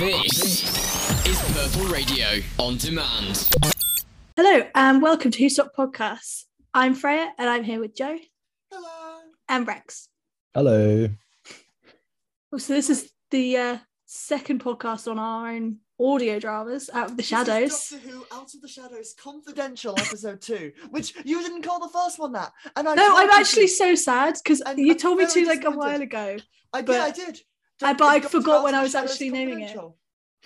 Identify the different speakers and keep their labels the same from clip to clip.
Speaker 1: This is Purple Radio on demand.
Speaker 2: Hello and welcome to Who Stopped Podcasts. I'm Freya and I'm here with Joe
Speaker 3: Hello.
Speaker 2: and Rex.
Speaker 4: Hello.
Speaker 2: So this is the uh, second podcast on our own audio dramas out of the
Speaker 3: This is
Speaker 2: shadows.
Speaker 3: Doctor Who Out of the Shadows Confidential episode two, which you didn't call the first one that. And I
Speaker 2: no, I'm
Speaker 3: to-
Speaker 2: actually so sad because
Speaker 3: I'm-
Speaker 2: you
Speaker 3: I'm
Speaker 2: told me to like a while ago.
Speaker 3: I,
Speaker 2: but-
Speaker 3: yeah, I did.
Speaker 2: I- but I forgot when I was actually naming it.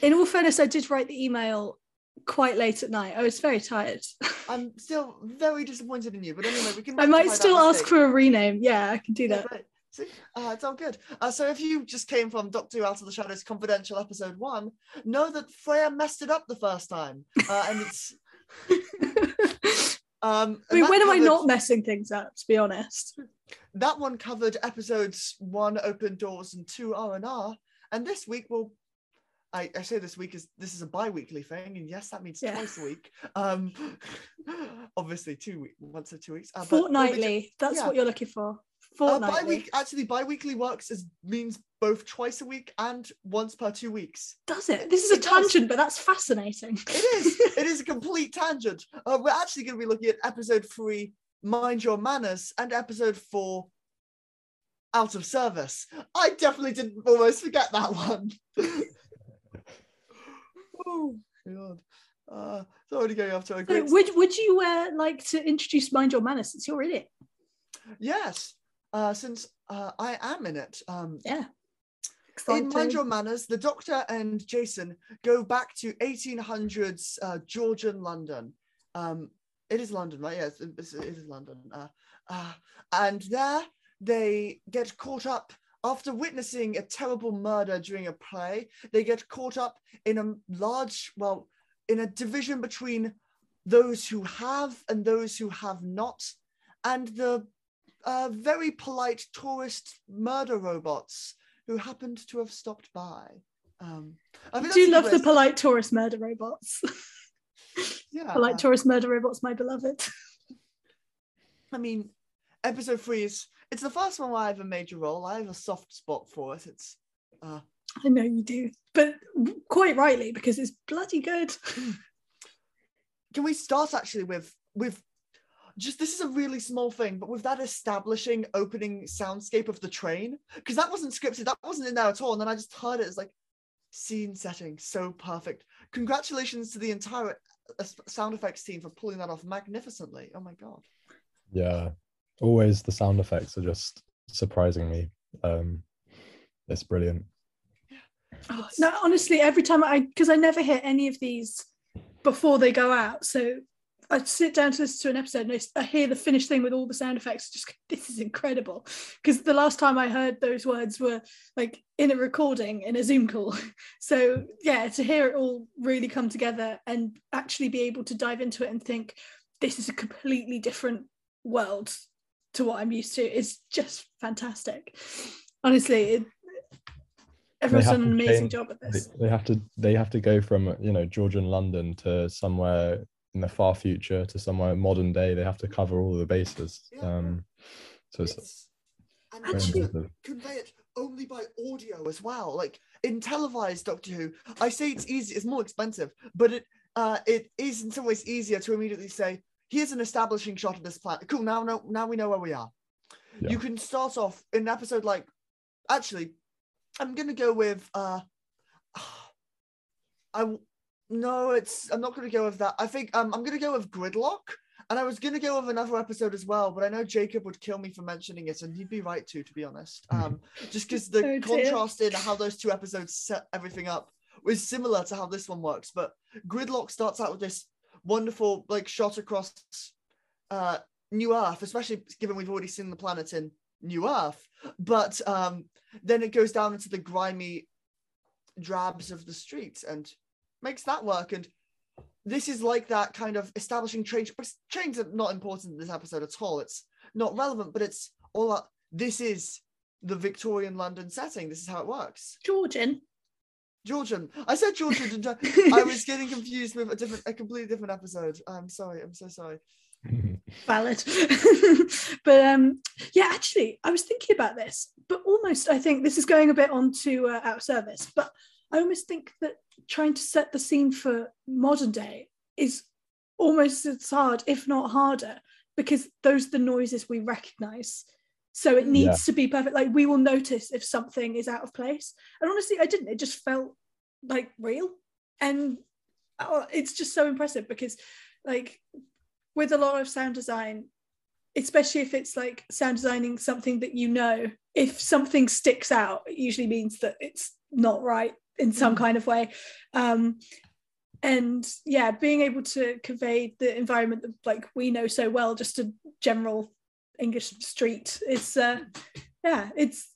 Speaker 2: In all fairness, I did write the email quite late at night. I was very tired.
Speaker 3: I'm still very disappointed in you, but anyway, we can.
Speaker 2: I might still ask for a rename. Yeah, I can do
Speaker 3: Yeah,
Speaker 2: that.
Speaker 3: great. See, uh, it's all good. Uh, so if you just came from Doctor Who Out of the Shadows Confidential episode one, know that Freya messed it up the first time, uh, and it's. Um,
Speaker 2: I mean,
Speaker 3: and that
Speaker 2: when am I not messing things up? To be honest.
Speaker 3: that one covered episodes one open doors and two r and r and this week will I, I say this week is this is a bi-weekly thing and yes that means
Speaker 2: Yeah.
Speaker 3: twice a week um obviously two week once or two weeks uh, we'll
Speaker 2: Fortnightly. That's
Speaker 3: yeah.
Speaker 2: what you're looking for.
Speaker 3: Uh,
Speaker 2: Fortnightly.
Speaker 3: bi-week actually bi-weekly works as means both twice a week and once per two weeks
Speaker 2: Does it? This is a
Speaker 3: It does.
Speaker 2: tangent, but that's fascinating.
Speaker 3: it is it is a complete tangent uh, we're actually going to be looking at episode three mind your manners and episode four out of service i definitely didn't almost forget that one oh god uh it's already going off to a
Speaker 2: So
Speaker 3: great
Speaker 2: would would you uh, like to introduce Mind Your Manners since you're in it?
Speaker 3: yes uh since uh, i am in it um
Speaker 2: Yeah.
Speaker 3: in
Speaker 2: Exciting.
Speaker 3: mind your manners the doctor and jason go back to 1800s uh, georgian london um it is london right yes it is london uh, uh, and there they get caught up after witnessing a terrible murder during a play they get caught up in a large well in a division between those who have and those who have not and the uh, very polite tourist murder robots who happened to have stopped by. Um, I
Speaker 2: I do love the polite tourist murder robots.
Speaker 3: yeah.
Speaker 2: polite tourist murder robots, my beloved.
Speaker 3: I mean, episode three is it's the first one where I have a major role. I have a soft spot for it. It's uh,
Speaker 2: I know you do, but quite rightly because it's bloody good.
Speaker 3: can we start actually with with just this is a really small thing, but with that establishing opening soundscape of the train because that wasn't scripted, that wasn't in there at all, and then I just heard it as like scene setting, so perfect. Congratulations to the entire uh, sound effects team for pulling that off magnificently. Oh my god.
Speaker 4: Yeah. Always the sound effects are just surprising me. Um it's brilliant.
Speaker 2: Oh, no, honestly, every time I because I never hear any of these before they go out, so I sit down to listen to an episode and I hear the finished thing with all the sound effects. Just this is incredible because the last time I heard those words were like in a recording in a Zoom call. So yeah, to hear it all really come together and actually be able to dive into it and think this is a completely different world to what I'm used to is just fantastic. Honestly, it, everyone's done an amazing
Speaker 4: change-
Speaker 2: job at
Speaker 4: They,
Speaker 2: this.
Speaker 4: they have to they have to go from you know Georgian London to somewhere in the far future to somewhere modern day. They have to cover all of the bases.
Speaker 3: Yeah.
Speaker 4: Um so it's
Speaker 3: It's, and
Speaker 2: Actually-
Speaker 3: convey it only by audio as well. Like in televised Doctor Who, I say it's easy, it's more expensive, but it uh it is in some ways easier to immediately say, here's an establishing shot of this planet. Cool, now no, now we know where we are.
Speaker 4: Yeah.
Speaker 3: You can start off in an episode like actually, I'm gonna go with uh I no, it's I'm not gonna go with that. I think um I'm gonna go with Gridlock. And I was gonna go with another episode as well, but I know Jacob would kill me for mentioning it, and he'd be right to, to be honest. Um, just because the
Speaker 2: Oh, dear.
Speaker 3: contrast in how those two episodes set everything up was similar to how this one works. But Gridlock starts out with this wonderful like shot across uh, New Earth, especially given we've already seen the planet in New Earth. But um, then it goes down into the grimy drabs of the streets and makes that work. And this is like that kind of establishing trains. But trains are not important in this episode at all. It's not relevant, but it's all that this is the Victorian London setting. This is how it works.
Speaker 2: Georgian.
Speaker 3: Georgian. I said Georgian. didn't I? I was getting confused with a different, a completely different episode. I'm sorry. I'm so sorry.
Speaker 2: valid but um yeah actually i was thinking about this but almost i think this is going a bit on to uh, out of service but I almost think that trying to set the scene for modern day is almost as hard, if not harder, because those are the noises we recognize. So it needs
Speaker 4: Yeah.
Speaker 2: to be perfect. Like we will notice if something is out of place. And honestly, I didn't. It just felt like real. And oh, it's just so impressive because, like, with a lot of sound design, especially if it's like sound designing something that you know, if something sticks out, it usually means that it's not right in some
Speaker 3: Mm.
Speaker 2: kind of way. Um, and yeah, being able to convey the environment that like we know so well, just a general English street, is uh, yeah, it's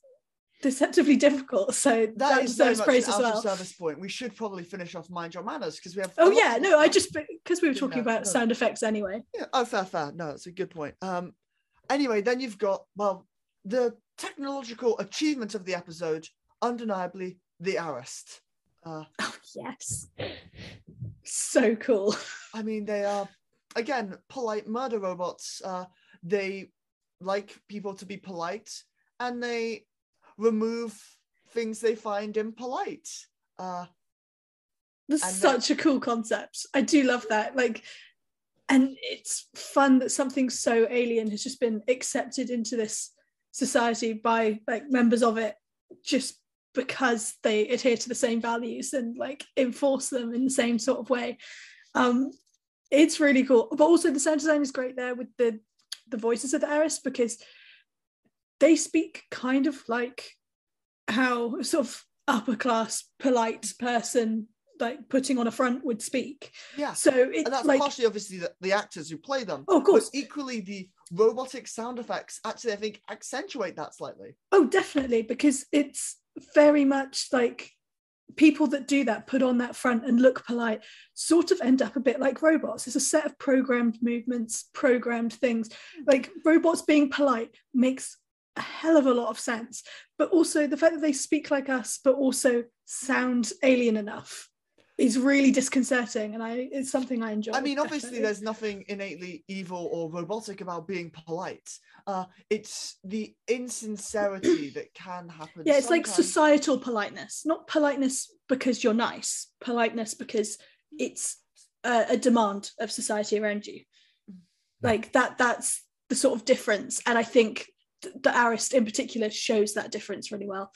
Speaker 2: deceptively difficult. So that,
Speaker 3: that is
Speaker 2: deserves praise as well.
Speaker 3: service point. We should probably finish off mind your manners because we have.
Speaker 2: Oh yeah, no, I just because we were talking about
Speaker 3: no.
Speaker 2: sound effects anyway.
Speaker 3: Yeah. Oh, fair, fair. No, it's a good point. Um. Anyway, then you've got well the technological achievement of the episode, undeniably the arrest. Uh,
Speaker 2: Oh yes, so cool.
Speaker 3: I mean, they are again polite murder robots. Uh, they like people to be polite, and they remove things they find impolite. Uh,
Speaker 2: That's such a cool concept. I do love that. Like, and it's fun that something so alien has just been accepted into this society by like members of it just because they adhere to the same values and like enforce them in the same sort of way. Um, it's really cool. But also the sound design is great there with the the voices of the Eris because they speak kind of like how a sort of upper class polite person like putting on a front would speak.
Speaker 3: yeah,
Speaker 2: So it's
Speaker 3: and that's
Speaker 2: like
Speaker 3: partially obviously the, the actors who play them.
Speaker 2: oh, of course,
Speaker 3: But equally, the robotic sound effects actually, I think, accentuate that slightly.
Speaker 2: oh, definitely, because it's very much like people that do that put on that front and look polite sort of end up a bit like robots. It's a set of programmed movements programmed things. Like robots being polite makes a hell of a lot of sense but also the fact that they speak like us but also sound alien enough is really disconcerting and i it's something i enjoy
Speaker 3: I mean, obviously,
Speaker 2: definitely.
Speaker 3: there's nothing innately evil or robotic about being polite. Uh, it's the insincerity that can happen.
Speaker 2: yeah it's like societal politeness not politeness because you're nice politeness because it's a, a demand of society around you like that that's the sort of difference and i think th- the arist in particular shows that difference really well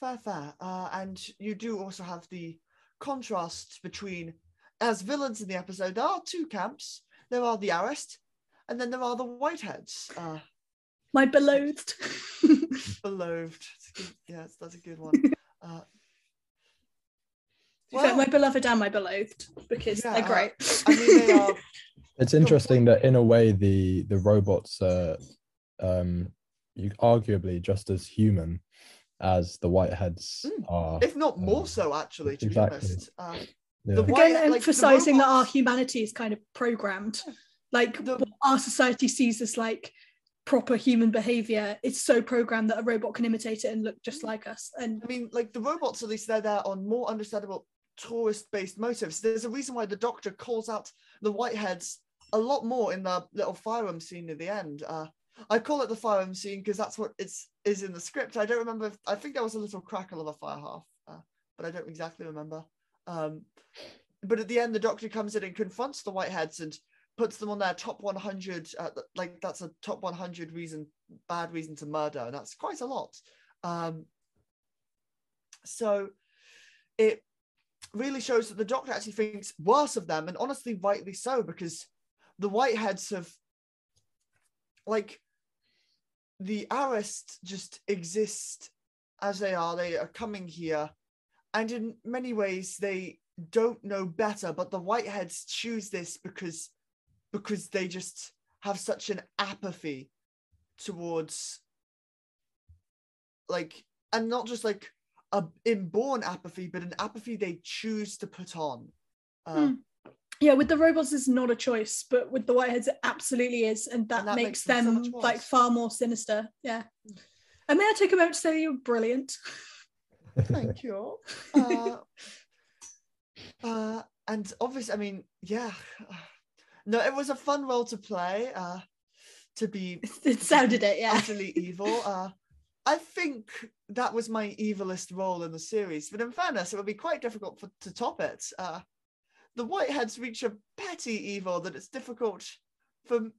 Speaker 3: Fair, fair. Uh, and you do also have the contrast between, as villains in the episode, there are two camps. There are the Arrest, and then there are the Whiteheads. Uh,
Speaker 2: my beloved
Speaker 3: beloved. It's a yes, that's a good one. Uh, well,
Speaker 2: my beloved and my beloved because
Speaker 3: Yeah,
Speaker 2: they're great
Speaker 3: I mean, they are.
Speaker 4: It's interesting that in a way the the robots are um you arguably just as human as the whiteheads
Speaker 3: Mm.
Speaker 4: are.
Speaker 3: if not more
Speaker 4: Um,
Speaker 3: so, actually, to
Speaker 4: exactly.
Speaker 3: be honest. Uh,
Speaker 4: Yeah.
Speaker 3: the
Speaker 2: again
Speaker 3: White- like, the
Speaker 2: emphasizing that our humanity is kind of programmed like
Speaker 3: The-
Speaker 2: what our society sees as like proper human behavior it's so programmed that a robot can imitate it and look just like us and
Speaker 3: I mean, like the robots, at least they're there on more understandable tourist-based motives. There's a reason why the Doctor calls out the Whiteheads a lot more in the little firearm scene at the end. Uh, I call it the firearm scene because that's what it's is in the script. I don't remember. If, I think there was a little crackle of a fire half, uh, but I don't exactly remember. Um, but at the end, the Doctor comes in and confronts the Whiteheads and puts them on their top 100. Uh, like that's a top 100 reason, bad reason to murder, and that's quite a lot. Um, so it really shows that the doctor actually thinks worse of them and honestly rightly so because the whiteheads have like the arrest just exist as they are they are coming here and in many ways they don't know better but the whiteheads choose this because because they just have such an apathy towards like and not just like a inborn apathy, but an apathy they choose to put on. Uh.
Speaker 2: Yeah with the robots it's not a choice but with the whiteheads it absolutely is and that,
Speaker 3: And that
Speaker 2: makes,
Speaker 3: makes them so
Speaker 2: like far more sinister yeah and may i take a moment to say you're brilliant
Speaker 3: Thank you. Uh, uh, and obviously, I mean, yeah. No, it was a fun role to play. Uh, to be
Speaker 2: it sounded it yeah
Speaker 3: utterly evil. Uh, I think that was my evilest role in the series. But in fairness, it would be quite difficult for, to top it. Uh, the Whiteheads reach a petty evil that it's difficult for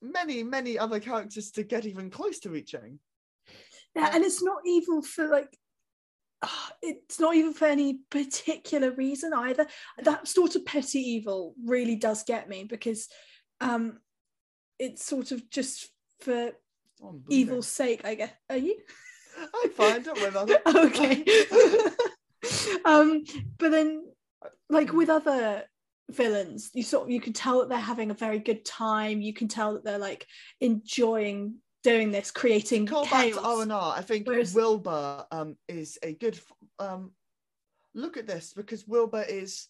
Speaker 3: many, many other characters to get even close to reaching.
Speaker 2: Yeah, and it's not evil for like ah, it's not even for any particular reason either. That sort of petty evil really does get me because um it's sort of just for
Speaker 3: Oh,
Speaker 2: evil's sake, I guess. Are you?
Speaker 3: I'm fine. Don't worry about it.
Speaker 2: okay. um, but then like with other villains, you sort of you can tell that they're having a very good time. You can tell that they're like enjoying doing this, creating
Speaker 3: Call back
Speaker 2: chaos.
Speaker 3: to and R. I think
Speaker 2: Whereas-
Speaker 3: Wilbur um, is a good um, look at this because Wilbur is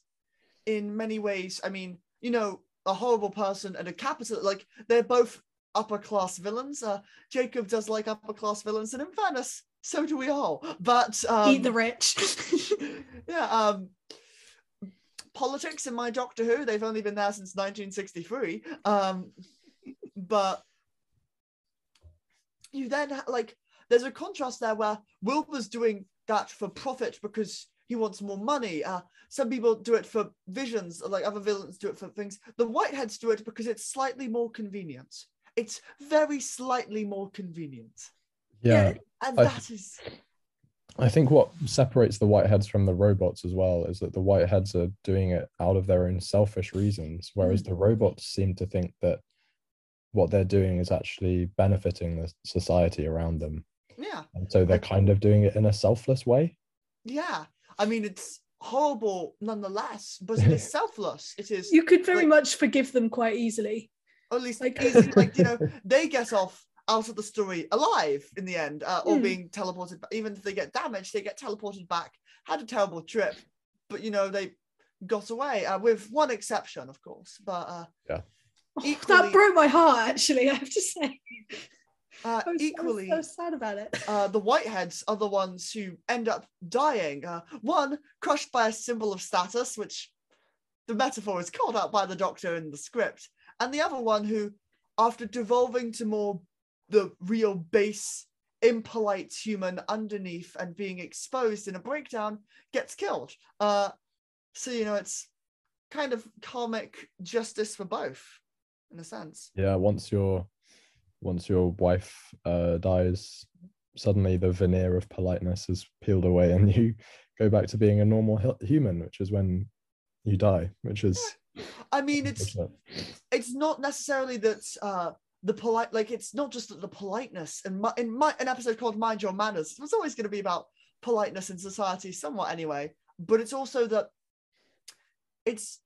Speaker 3: in many ways. I mean, you know, a horrible person and a capital. Like they're both upper class villains. Uh, Jacob does like upper class villains, and in fairness, so do we all. But um,
Speaker 2: Eat the rich.
Speaker 3: yeah. Um, politics in my Doctor Who, they've only been there since 1963. Um, but you then like there's a contrast there where Wilbur's doing that for profit because he wants more money. Uh, some people do it for visions, like other villains do it for things. The Whiteheads do it because it's slightly more convenient. It's very slightly more convenient,
Speaker 4: Yeah.
Speaker 3: and
Speaker 4: I-
Speaker 3: that is
Speaker 4: I think what separates the Whiteheads from the robots as well is that the Whiteheads are doing it out of their own selfish reasons, whereas mm. the robots seem to think that what they're doing is actually benefiting the society around them.
Speaker 3: yeah.
Speaker 4: And so they're kind of doing it in a selfless way.
Speaker 3: Yeah, I mean it's horrible nonetheless, but it is selfless. It is
Speaker 2: you could very
Speaker 3: like-
Speaker 2: much forgive them quite easily.
Speaker 3: or at least
Speaker 2: like-
Speaker 3: easy, like you know they get off out of the story alive in the end, uh, or
Speaker 2: Hmm.
Speaker 3: being teleported. ba- Even if they get damaged, they get teleported back. Had a terrible trip, but you know they got away uh, with one exception, of course. But uh,
Speaker 2: Oh,
Speaker 3: Equally-
Speaker 2: that broke my heart, actually. I have to say.
Speaker 3: uh,
Speaker 2: I was,
Speaker 3: equally.
Speaker 2: I was so sad about it.
Speaker 3: uh, the Whiteheads are the ones who end up dying. Uh, one crushed by a symbol of status, which the metaphor is called out by the Doctor in the script, and the other one who, after devolving to more the real base, impolite human underneath and being exposed in a breakdown, gets killed. Uh, so you know it's kind of karmic justice for both, in a sense.
Speaker 4: Yeah, once your once your wife uh, dies, suddenly the veneer of politeness is peeled away, and you go back to being a normal hu- human, which is when you die, which is
Speaker 3: I mean, it's it's not necessarily that uh the polite like it's not just the politeness and my, in my an episode called mind your manners it was always going to be about politeness in society somewhat anyway but it's also that it's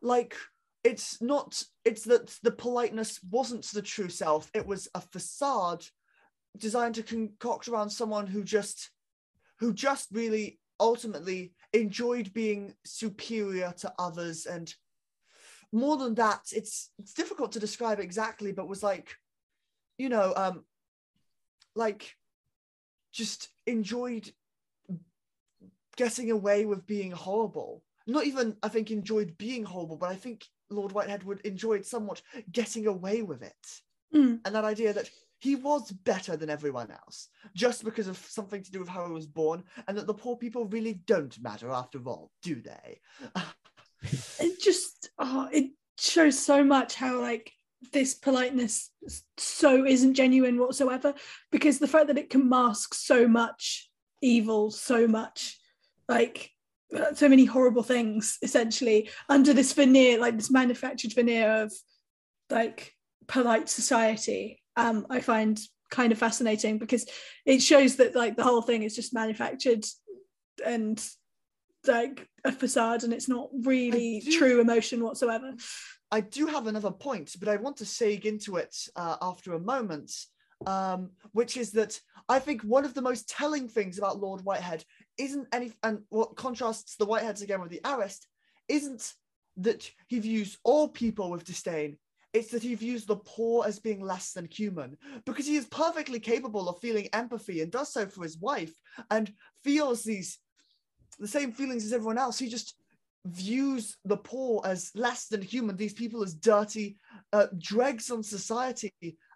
Speaker 3: like it's not it's that the politeness wasn't the true self it was a facade designed to concoct around someone who just who just really ultimately enjoyed being superior to others and more than that it's it's difficult to describe exactly but was like you know um like just enjoyed getting away with being horrible. Not even i think enjoyed being horrible but i think lord whitehead would enjoyed somewhat getting away with it.
Speaker 2: Mm.
Speaker 3: and that idea that he was better than everyone else just because of something to do with how he was born and that the poor people really don't matter after all do they
Speaker 2: It just, oh, it shows so much how, like, this politeness so isn't genuine whatsoever because the fact that it can mask so much evil, so much, like, uh, so many horrible things essentially under this veneer, like this manufactured veneer of like polite society, um, I find kind of fascinating because it shows that like the whole thing is just manufactured and like a facade and it's not really
Speaker 3: do-
Speaker 2: true emotion whatsoever.
Speaker 3: I do have another point, but I want to sag into it uh, after a moment, um, which is that I think one of the most telling things about Lord Whitehead isn't any, and what contrasts the Whiteheads again with the Arrest, isn't that he views all people with disdain. It's that he views the poor as being less than human, because he is perfectly capable of feeling empathy and does so for his wife, and feels these the same feelings as everyone else. He just views the poor as less than human, these people as dirty uh, dregs on society,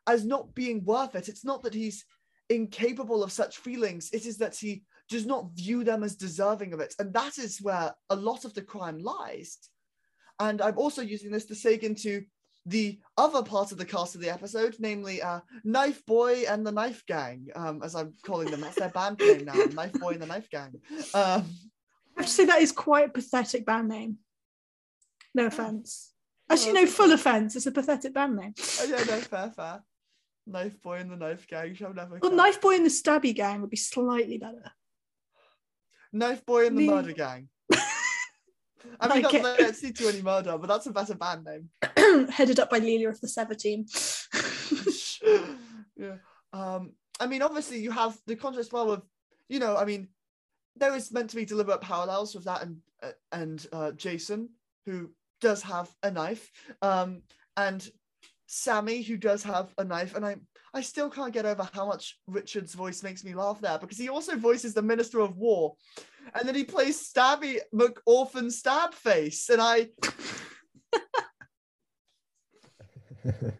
Speaker 3: as not being worth it. It's not that he's incapable of such feelings. It is that he does not view them as deserving of it. And that is where a lot of the crime lies. And I'm also using this to seg into the other part of the cast of the episode, namely uh, Knife Boy and the Knife Gang, um, as I'm calling them. That's their band name now, Knife Boy and the Knife Gang. Um,
Speaker 2: I have to say that is quite a pathetic band name. No offense. Actually, no, full offense. It's a pathetic band name.
Speaker 3: oh, yeah, no, fair, fair. Knife Boy and the Knife Gang shall never.
Speaker 2: Well,
Speaker 3: come.
Speaker 2: Knife Boy and the Stabby Gang would be slightly better.
Speaker 3: Knife Boy and the
Speaker 2: The-
Speaker 3: Murder Gang. I mean,
Speaker 2: Like
Speaker 3: not
Speaker 2: it.
Speaker 3: that let's see to any murder, but that's a better band name.
Speaker 2: Headed up by Lelia of the Sever team.
Speaker 3: yeah. Um, I mean, obviously, you have the contrast well of, you know, I mean, there is meant to be deliberate parallels with that and uh, and uh, Jason, who does have a knife, um, and Sammy, who does have a knife, and I I still can't get over how much Richard's voice makes me laugh there because he also voices the Minister of War, and then he plays Stabby McOrphan Stabface, and I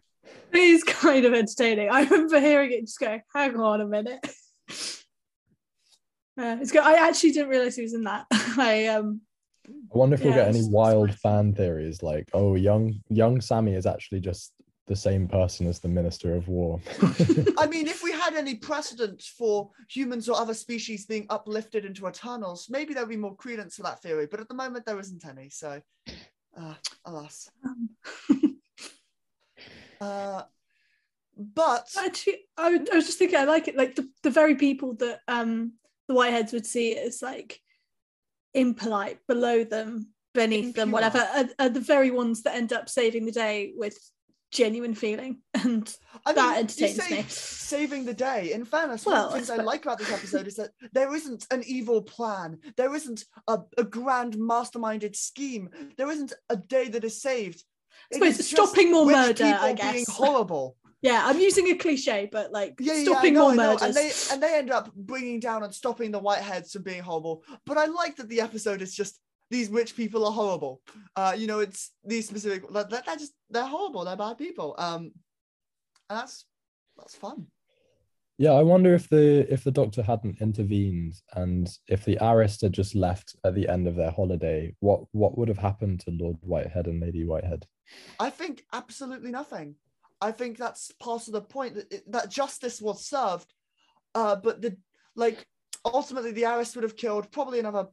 Speaker 2: It is kind of entertaining. I remember hearing it just go, hang on a minute. Uh, it's good. I actually didn't realize he was in that. I um
Speaker 4: I wonder if we'll
Speaker 2: Yeah,
Speaker 4: get any
Speaker 2: it's- it's
Speaker 4: wild
Speaker 2: nice.
Speaker 4: fan theories like, oh, young young Sammy is actually just the same person as the Minister of War.
Speaker 3: I mean, if we had any precedent for humans or other species being uplifted into eternals, maybe there'd be more credence to that theory. But at the moment, there isn't any. So, uh, alas. Uh, but
Speaker 2: actually I, I was just thinking I like it like the, the very people that um the whiteheads would see it as like impolite below them beneath them whatever are, are the very ones that end up saving the day with genuine feeling and
Speaker 3: I mean,
Speaker 2: That entertains
Speaker 3: say
Speaker 2: me.
Speaker 3: saving the day. In fairness, one
Speaker 2: Well,
Speaker 3: of the things I
Speaker 2: but-
Speaker 3: like about this episode is that there isn't an evil plan. There isn't a, a grand masterminded scheme. There isn't a day that is saved. It
Speaker 2: suppose
Speaker 3: just
Speaker 2: stopping more murder, I
Speaker 3: people being
Speaker 2: guess.
Speaker 3: horrible.
Speaker 2: Yeah i'm using a cliche but like
Speaker 3: yeah, yeah,
Speaker 2: stopping
Speaker 3: I know,
Speaker 2: more murders
Speaker 3: And they and they end up bringing down and stopping the whiteheads from being horrible. But I like that the episode is just these rich people are horrible. Uh, you know, it's these specific. They're, they're just they're horrible. They're bad people. Um, and that's that's fun.
Speaker 4: Yeah, I wonder if the if the doctor hadn't intervened and if the Arist had just left at the end of their holiday, what what would have happened to Lord Whitehead and Lady Whitehead?
Speaker 3: I think absolutely nothing. I think that's part of the point that that justice was served, uh, but the like ultimately the Arist would have killed probably another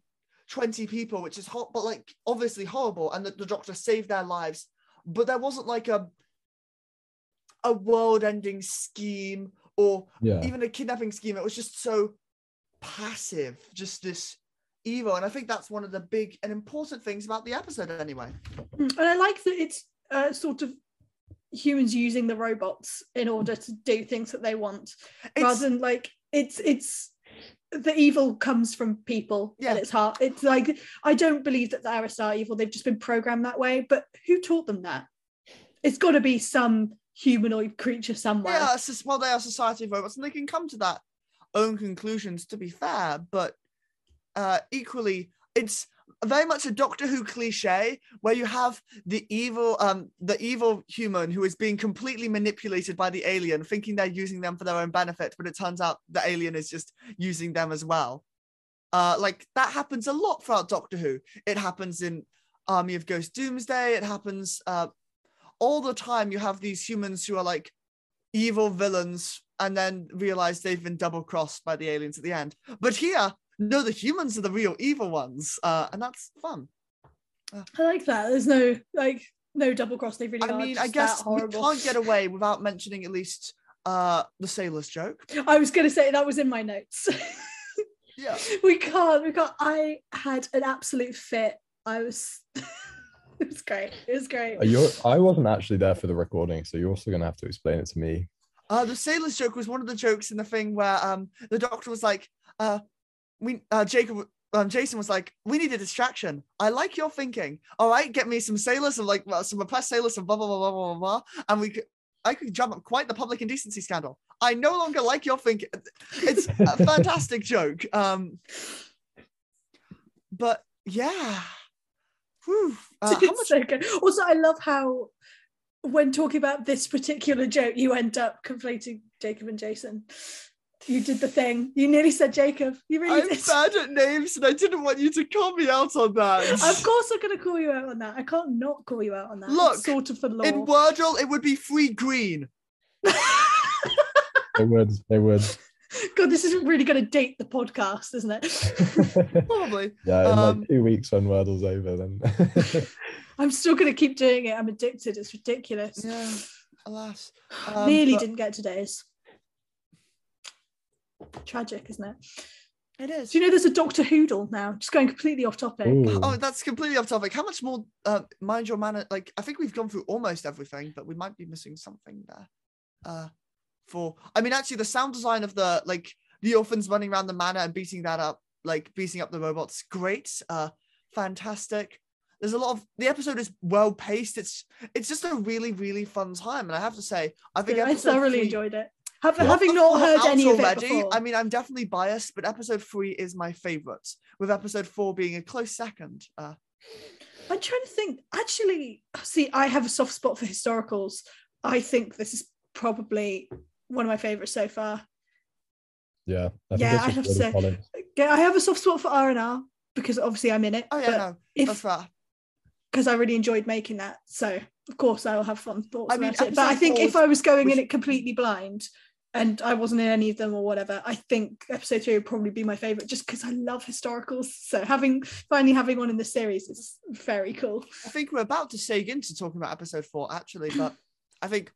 Speaker 3: twenty people, which is hot, but like obviously horrible, and the, the Doctor saved their lives. But there wasn't like a a world-ending scheme or
Speaker 4: Yeah.
Speaker 3: even a kidnapping scheme. It was just so passive, just this evil, and I think that's one of the big and important things about the episode anyway.
Speaker 2: Mm, and i like that it's uh, sort of humans using the robots in order to do things that they want.
Speaker 3: It's-
Speaker 2: rather than like it's it's the evil comes from people
Speaker 3: Yeah.
Speaker 2: at its heart. It's like i don't believe that the Aris are evil. They've just been programmed that way. But who taught them that? It's got to be some humanoid creature somewhere.
Speaker 3: Yeah, just, well, they are society of robots, and they can come to that own conclusions. To be fair, but uh, equally, it's very much a Doctor Who cliche where you have the evil, um, the evil human who is being completely manipulated by the alien, thinking they're using them for their own benefit, but it turns out the alien is just using them as well. Uh, like that happens a lot throughout Doctor Who. It happens in Army of Ghost Doomsday. It happens uh, all the time. You have these humans who are like evil villains and then realize they've been double crossed by the aliens at the end. But here, no, the humans are the real evil ones, uh, and that's fun.
Speaker 2: i like that. There's no like no double cross. They really
Speaker 3: I
Speaker 2: are
Speaker 3: mean, I guess
Speaker 2: that
Speaker 3: we can't get away without mentioning at least uh, the sailor's joke.
Speaker 2: i was going to say that was in my notes.
Speaker 3: Yeah,
Speaker 2: we can't we can't. I had an absolute fit. I was it was great. It was great.
Speaker 4: Uh, You're, I wasn't actually there for the recording, so you're also gonna have to explain it to me.
Speaker 3: uh, the sailor's joke was one of the jokes in the thing where um, the doctor was like, uh, "We, uh, Jacob." Um, Jason was like, "We need a distraction. I like your thinking. All right, get me some sailors, and like well, some repressed sailors, some blah blah blah blah blah blah, blah and we could, I could drum up quite the public indecency scandal. I no longer like your thinking. It's a fantastic joke. Um, but yeah, Whew. Uh, how much?
Speaker 2: so good. Also, I love how when talking about this particular joke, you end up conflating Jacob and Jason. You did the thing. You nearly said Jacob. You really
Speaker 3: I'm
Speaker 2: did.
Speaker 3: bad at names, and I didn't want you to call me out on that.
Speaker 2: Of course, I'm going to call you out on that. I can't not call you out on that. It's
Speaker 3: Look,
Speaker 2: sort of the law.
Speaker 3: In Wordle, it would be free green.
Speaker 4: They would. They would.
Speaker 2: God, this is really going to date the podcast, isn't it?
Speaker 3: Probably.
Speaker 4: yeah, in
Speaker 3: Um,
Speaker 4: like two weeks when Wordle's over, then.
Speaker 2: I'm still going to keep doing it. I'm addicted. It's ridiculous.
Speaker 3: Yeah. Alas. Um,
Speaker 2: Nearly
Speaker 3: but
Speaker 2: didn't get today's. Tragic, isn't it?
Speaker 3: It is.
Speaker 2: Do you know there's a Doctor Hoodle now? Just going completely off topic.
Speaker 4: Ooh.
Speaker 3: Oh, that's completely off topic. How much more? Uh, mind your manner. Like, I think we've gone through almost everything, but we might be missing something there. Uh, for I mean, actually, the sound design of the like the orphans running around the manor and beating that up, like beating up the robots, great. Uh, fantastic. There's a lot of the episode is well paced. It's it's just a really really fun time, and I have to say, I think
Speaker 2: Yeah, I
Speaker 3: episode
Speaker 2: thoroughly
Speaker 3: three-
Speaker 2: enjoyed it. Have,
Speaker 4: Yeah.
Speaker 2: Having not heard
Speaker 3: out
Speaker 2: any of it
Speaker 3: already,
Speaker 2: before,
Speaker 3: I mean, I'm definitely biased, but episode three is my favorite, with episode four being a close second. Uh,
Speaker 2: I'm trying to think. Actually, see, I have a soft spot for historicals. I think this is probably one of my favorites so far.
Speaker 4: yeah. I
Speaker 2: Yeah, I'd have to say-
Speaker 4: solid.
Speaker 2: I have a soft spot for R and R because obviously I'm in it.
Speaker 3: oh yeah,
Speaker 2: but
Speaker 3: no,
Speaker 2: if
Speaker 3: that's right.
Speaker 2: because I really enjoyed making that, so of course I will have fun thoughts
Speaker 3: I mean,
Speaker 2: about it. But I think if I was going in it completely blind and I wasn't in any of them or whatever, I think episode three would probably be my favorite, just because I love historicals. So having finally having one in the series is very cool.
Speaker 3: I think we're about to seg into talking about episode four, actually, but I think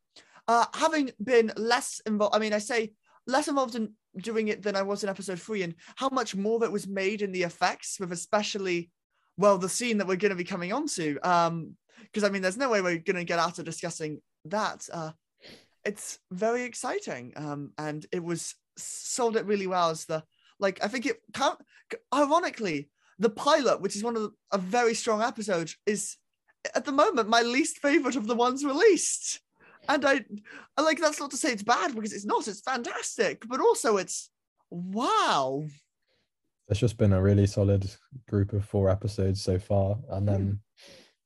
Speaker 3: uh, having been less involved, I mean, I say less involved in doing it than I was in episode three, and how much more that was made in the effects, with especially, well, the scene that we're going to be coming on to. Um, because I mean, there's no way we're going to get out of discussing that. Uh, it's very exciting, um, and it was sold it really well as the like. I think it can't. Ironically, the pilot, which is one of the, a very strong episode, is at the moment my least favorite of the ones released. And I, I like that's not to say it's bad because it's not. It's fantastic, but also it's wow.
Speaker 4: It's just been a really solid group of four episodes so far, and then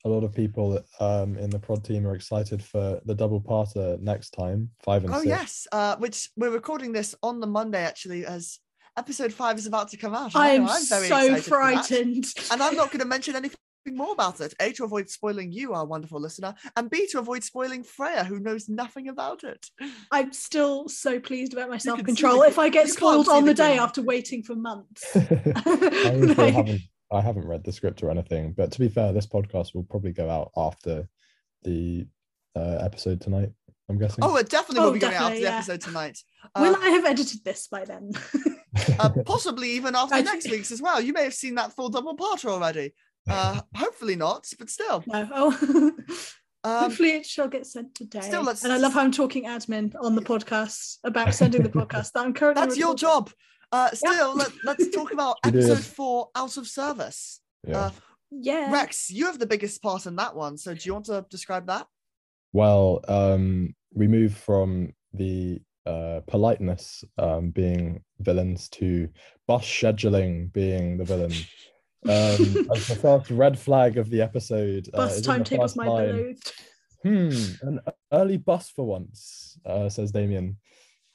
Speaker 4: a lot of people um, in the prod team are excited for the double parter next time, five and
Speaker 3: Oh
Speaker 4: six.
Speaker 3: yes, uh, which we're recording this on the Monday actually, as episode five is about to come out.
Speaker 2: I am
Speaker 3: I'm very
Speaker 2: so
Speaker 3: excited for that.
Speaker 2: frightened.
Speaker 3: and I'm not going to mention anything more about it. A to avoid spoiling you, our wonderful listener, and B to avoid spoiling Freya, who knows nothing about it.
Speaker 2: I'm still so pleased about my self control. If I get spoiled on
Speaker 3: the
Speaker 2: the day after waiting for months.
Speaker 4: I
Speaker 2: Like-
Speaker 4: haven't I haven't read the script or anything, but to be fair, this podcast will probably go out after the uh, episode tonight. I'm guessing.
Speaker 3: Oh, it definitely
Speaker 2: Oh,
Speaker 3: will be going out after
Speaker 2: definitely,
Speaker 3: the episode tonight.
Speaker 2: Will
Speaker 3: Uh,
Speaker 2: I have edited this by then?
Speaker 3: uh, possibly even after
Speaker 2: I-
Speaker 3: next week's as well. You may have seen that full double parter already. Uh, hopefully not, but still.
Speaker 2: no. Oh.
Speaker 3: Um,
Speaker 2: Hopefully it shall get sent today.
Speaker 3: still, let's-
Speaker 2: And I love how I'm talking admin on the podcast about sending the podcast that I'm currently
Speaker 3: that's your job. Uh, still, let, let's talk about episode four, out of service.
Speaker 4: yeah.
Speaker 3: Uh,
Speaker 2: Yeah.
Speaker 3: Rex, you have the biggest part in that one. So do you want to describe that?
Speaker 4: Well, um, we move from the uh, politeness um, being villains to bus scheduling being the villain. Um, as the first red flag of the episode. uh,
Speaker 2: Bus
Speaker 4: is
Speaker 2: timetables my
Speaker 4: line.
Speaker 2: beloved.
Speaker 4: Hmm, an early bus for once, uh, says Damien.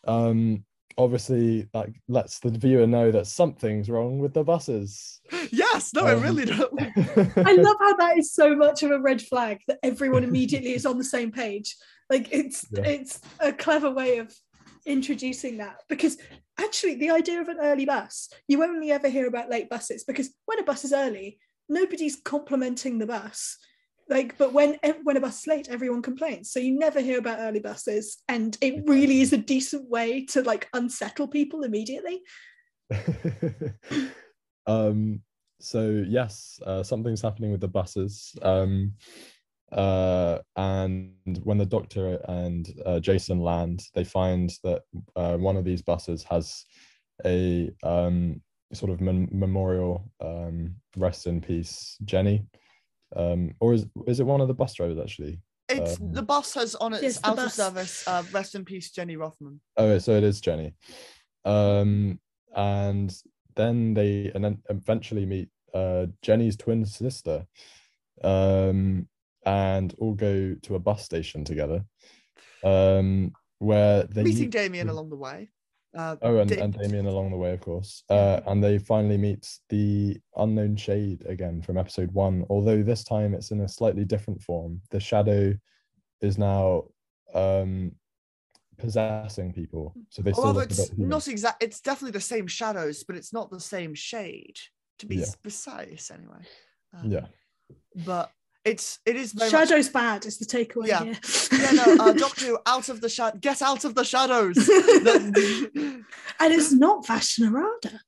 Speaker 4: Um, obviously, like lets the viewer know that something's wrong with the buses.
Speaker 3: Yes, no, I
Speaker 4: Um,
Speaker 3: really don't.
Speaker 2: I love how that is so much of a red flag that everyone immediately is on the same page. Like it's
Speaker 4: Yeah.
Speaker 2: it's a clever way of introducing that because actually the idea of an early bus, you only ever hear about late buses because when a bus is early, nobody's complimenting the bus. Like, but when when a bus is late, everyone complains. So you never hear about early buses, and it really is a decent way to like unsettle people immediately.
Speaker 4: um, so yes, uh, something's happening with the buses. Um, uh, and when the doctor and uh, Jason land, they find that uh, one of these buses has a um, sort of mem- memorial um, rest in peace, Jenny. Um, or is is it one of the bus drivers actually?
Speaker 3: It's
Speaker 4: Um,
Speaker 3: the bus has on its
Speaker 2: Yes,
Speaker 3: out of service. Uh, rest in peace, Jenny Rothman.
Speaker 4: Oh, so it is Jenny. Um, and then they and then eventually meet uh, Jenny's twin sister, um, and all go to a bus station together, um, where they
Speaker 3: Meeting
Speaker 4: meet-
Speaker 3: Damien along the way. Uh,
Speaker 4: Oh, and,
Speaker 3: Da-
Speaker 4: and Damien along the way, of course. Uh, and they finally meet the unknown shade again from episode one, although this time it's in a slightly different form. The shadow is now um, possessing people, so they still
Speaker 3: Although it's not exact, it's definitely the same shadows, but it's not the same shade. To be
Speaker 4: Yeah.
Speaker 3: precise, anyway. Uh,
Speaker 4: Yeah,
Speaker 3: But it's it is very much
Speaker 2: Shadow's bad is the takeaway
Speaker 3: Yeah.
Speaker 2: here.
Speaker 3: yeah, no, uh, Doctor Who, out of the shadow, get out of the shadows.
Speaker 2: And it's not Vashta Nerada.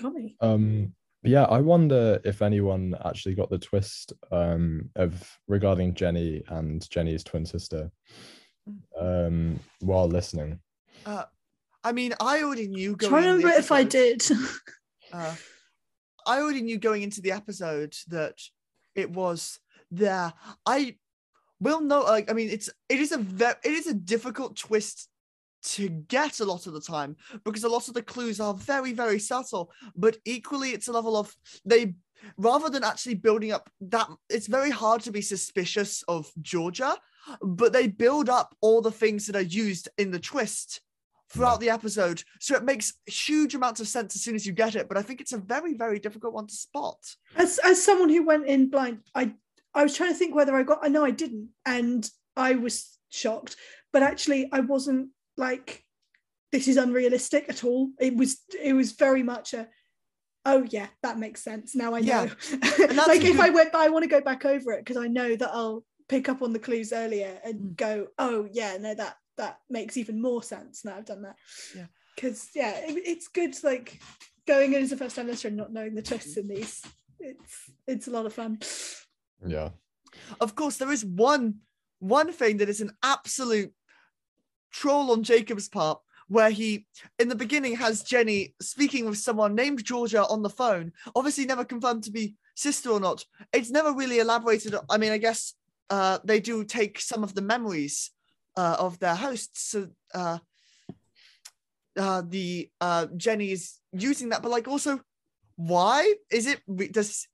Speaker 2: Golly.
Speaker 4: um, yeah. I wonder if anyone actually got the twist um, of regarding Jenny and Jenny's twin sister um, while listening.
Speaker 3: uh, I mean, I already knew going.
Speaker 2: Try to
Speaker 3: in the
Speaker 2: remember if I did.
Speaker 3: Uh, I already knew going into the episode that it was there. I will know. Like, I mean, it's it is a very it is a difficult twist to get a lot of the time because a lot of the clues are very very subtle. But equally, it's a level of they rather than actually building up that. It's very hard to be suspicious of Georgia, but they build up all the things that are used in the twist throughout the episode. So it makes huge amounts of sense as soon as you get it. But I think it's a very, very difficult one to spot.
Speaker 2: as as someone who went in blind, I I was trying to think whether I got. I know I didn't, and I was shocked. But actually, I wasn't like this is unrealistic at all. It was it was very much a. Oh yeah, that makes sense. Now I know.
Speaker 3: that's
Speaker 2: like if I went, I want to go back over it because I know that I'll pick up on the clues earlier and
Speaker 3: Mm.
Speaker 2: go, oh yeah, no, that that makes even more sense now I've done that.
Speaker 3: Yeah.
Speaker 2: Because yeah, it, it's good like going in as a first time listener and not knowing the twists in these. It's it's a lot of fun.
Speaker 4: Yeah.
Speaker 3: Of course, there is one one thing that is an absolute troll on Jacob's part, where he in the beginning has Jenny speaking with someone named Georgia on the phone, obviously never confirmed to be sister or not. It's never really elaborated. I mean, I guess uh, they do take some of the memories uh, of their hosts. So uh, uh, the uh, Jenny is using that, but like also, why is it? Does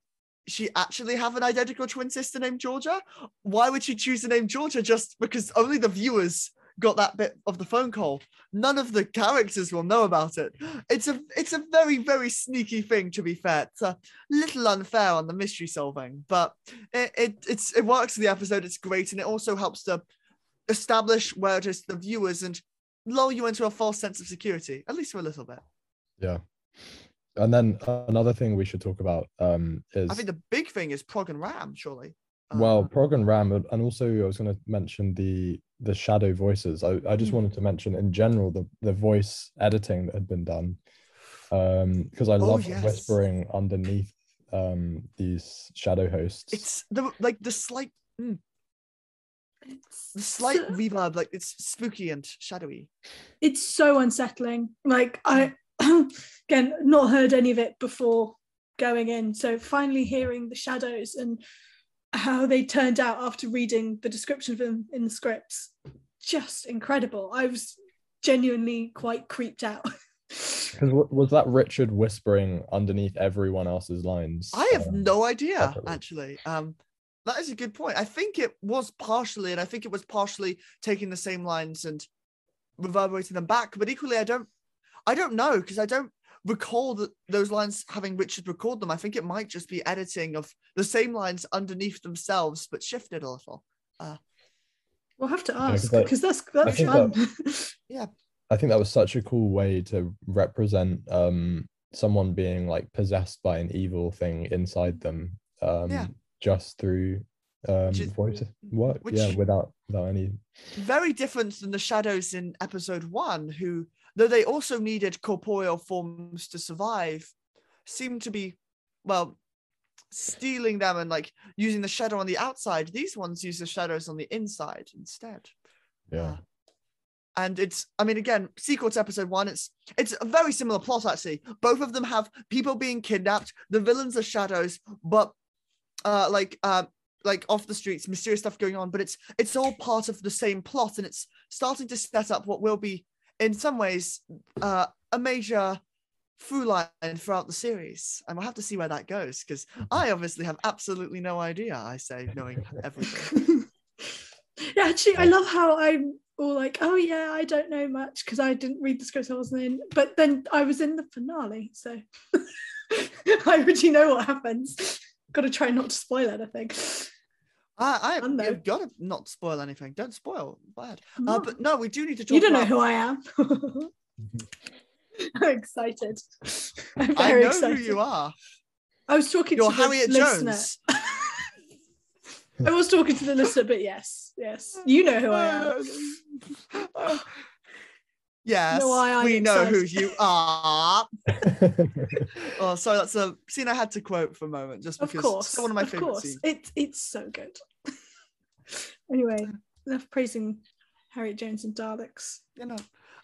Speaker 3: she actually have an identical twin sister named Georgia? Why would she choose the name Georgia just because only the viewers got that bit of the phone call? None of the characters will know about it. It's a it's a very very sneaky thing to be fair. It's a little unfair on the mystery solving, but it, it it's it works for the episode. It's great, and it also helps to establish where just the viewers and lull you into a false sense of security, at least for a little bit.
Speaker 4: Yeah. And then another thing we should talk about um, is
Speaker 3: I think the big thing is Prog and Ram, surely.
Speaker 4: well,
Speaker 3: Uh,
Speaker 4: Prog and Ram, and also I was going to mention the the shadow voices. I, I just
Speaker 3: Mm.
Speaker 4: wanted to mention in general the the voice editing that had been done, um, because I
Speaker 3: Oh,
Speaker 4: love
Speaker 3: yes.
Speaker 4: whispering underneath um these shadow hosts.
Speaker 3: it's the like the slight the slight
Speaker 2: so-
Speaker 3: reverb, like it's spooky and shadowy.
Speaker 2: it's so unsettling. Like I again not heard any of it before going in. So finally hearing the shadows and how they turned out after reading the description of them in the scripts, just incredible. I was genuinely quite creeped out.
Speaker 4: Because was that Richard whispering underneath everyone else's lines?
Speaker 3: I have
Speaker 4: Um,
Speaker 3: no idea
Speaker 4: separately.
Speaker 3: actually. Um, that is a good point. I think it was partially, and I think it was partially taking the same lines and reverberating them back. But equally, I don't, I don't know because I don't recall that those lines having Richard record them. I think it might just be editing of the same lines underneath themselves, but shifted a little.
Speaker 2: We'll have to ask
Speaker 4: that-
Speaker 2: because that's that's
Speaker 4: think
Speaker 2: fun.
Speaker 4: I think that was such a cool way to represent um someone being like possessed by an evil thing inside them um
Speaker 3: Yeah.
Speaker 4: Just through um
Speaker 3: is-
Speaker 4: voice work
Speaker 3: which-
Speaker 4: yeah without without any
Speaker 3: very different than the shadows in episode one, who, though they also needed corporeal forms to survive, seemed to be, well, stealing them and like using the shadow on the outside. These ones use the shadows on the inside instead.
Speaker 4: yeah
Speaker 3: Uh, and it's, I mean, again, sequel to episode one, it's it's a very similar plot actually. Both of them have people being kidnapped. The villains are shadows, but uh, like uh, like off the streets, mysterious stuff going on. But it's it's all part of the same plot, and it's starting to set up what will be, in some ways, uh, a major through line throughout the series. And we'll have to see where that goes because I obviously have absolutely no idea. I say knowing everything.
Speaker 2: yeah, actually, I love how I'm all like, "Oh yeah, I don't know much because I didn't read the script. I wasn't in." But then I was in the finale, so I already know what happens. Got to try not to spoil anything.
Speaker 3: I, I you've got to not spoil anything. Don't spoil. Bad. Uh, but no, we do need to talk.
Speaker 2: You don't know who I am. I'm excited. I'm
Speaker 3: I know
Speaker 2: excited.
Speaker 3: who you are.
Speaker 2: I was talking
Speaker 3: You're
Speaker 2: to the
Speaker 3: Harriet
Speaker 2: listener.
Speaker 3: Jones.
Speaker 2: I was talking to the listener, but yes, yes, you know who I am.
Speaker 3: Uh, yes,
Speaker 2: No, I- I'm
Speaker 3: we know who you are. Oh, sorry, that's a scene I had to quote for a moment, just
Speaker 2: Of
Speaker 3: because
Speaker 2: course,
Speaker 3: it's one of my
Speaker 2: of
Speaker 3: favorite
Speaker 2: course,
Speaker 3: scenes.
Speaker 2: it's it's so good. anyway, enough praising Harriet Jones and Daleks.
Speaker 3: You know,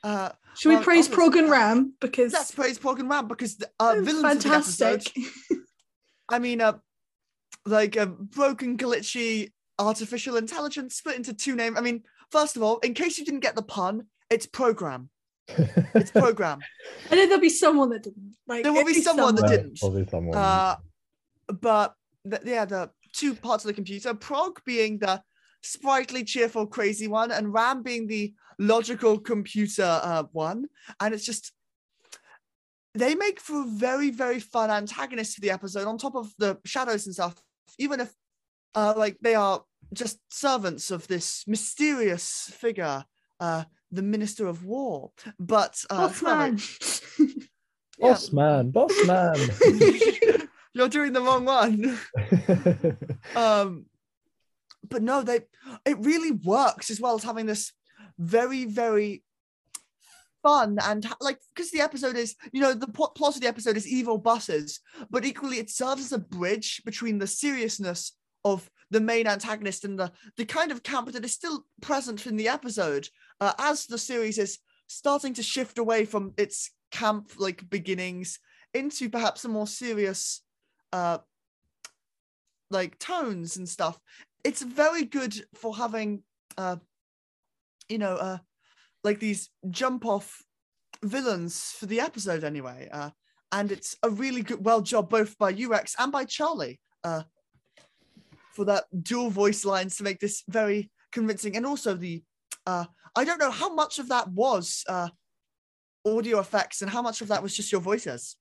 Speaker 3: uh,
Speaker 2: Should we praise Prog and Ram because
Speaker 3: let's praise Prog and Ram because the uh, villains of the
Speaker 2: fantastic?
Speaker 3: I mean, uh, like a broken, glitchy artificial intelligence split into two names. I mean, first of all, in case you didn't get the pun, it's program. It's program.
Speaker 2: and then there'll be someone that didn't. Like
Speaker 3: There will be someone that didn't.
Speaker 4: Probably someone.
Speaker 3: Uh, but th- yeah, the two parts of the computer, Prog being the sprightly, cheerful, crazy one, and Ram being the logical computer uh, one. And it's just they make for a very, very fun antagonist for the episode, on top of the shadows and stuff, even if uh, like they are just servants of this mysterious figure, uh, the Minister of War. But uh,
Speaker 2: Boss man.
Speaker 3: yeah.
Speaker 4: boss man, boss man.
Speaker 3: You're doing the wrong one. um but no they it really works as well as having this very very fun and like because the episode is you know the plot plot of the episode is evil buses but equally it serves as a bridge between the seriousness of the main antagonist and the the kind of camp that is still present in the episode uh, as the series is starting to shift away from its camp like beginnings into perhaps a more serious uh like tones and stuff it's very good for having uh you know uh like these jump off villains for the episode anyway uh and it's a really good well job both by UX and by Charlie uh for that dual voice lines to make this very convincing and also the uh I don't know how much of that was uh audio effects and how much of that was just your voices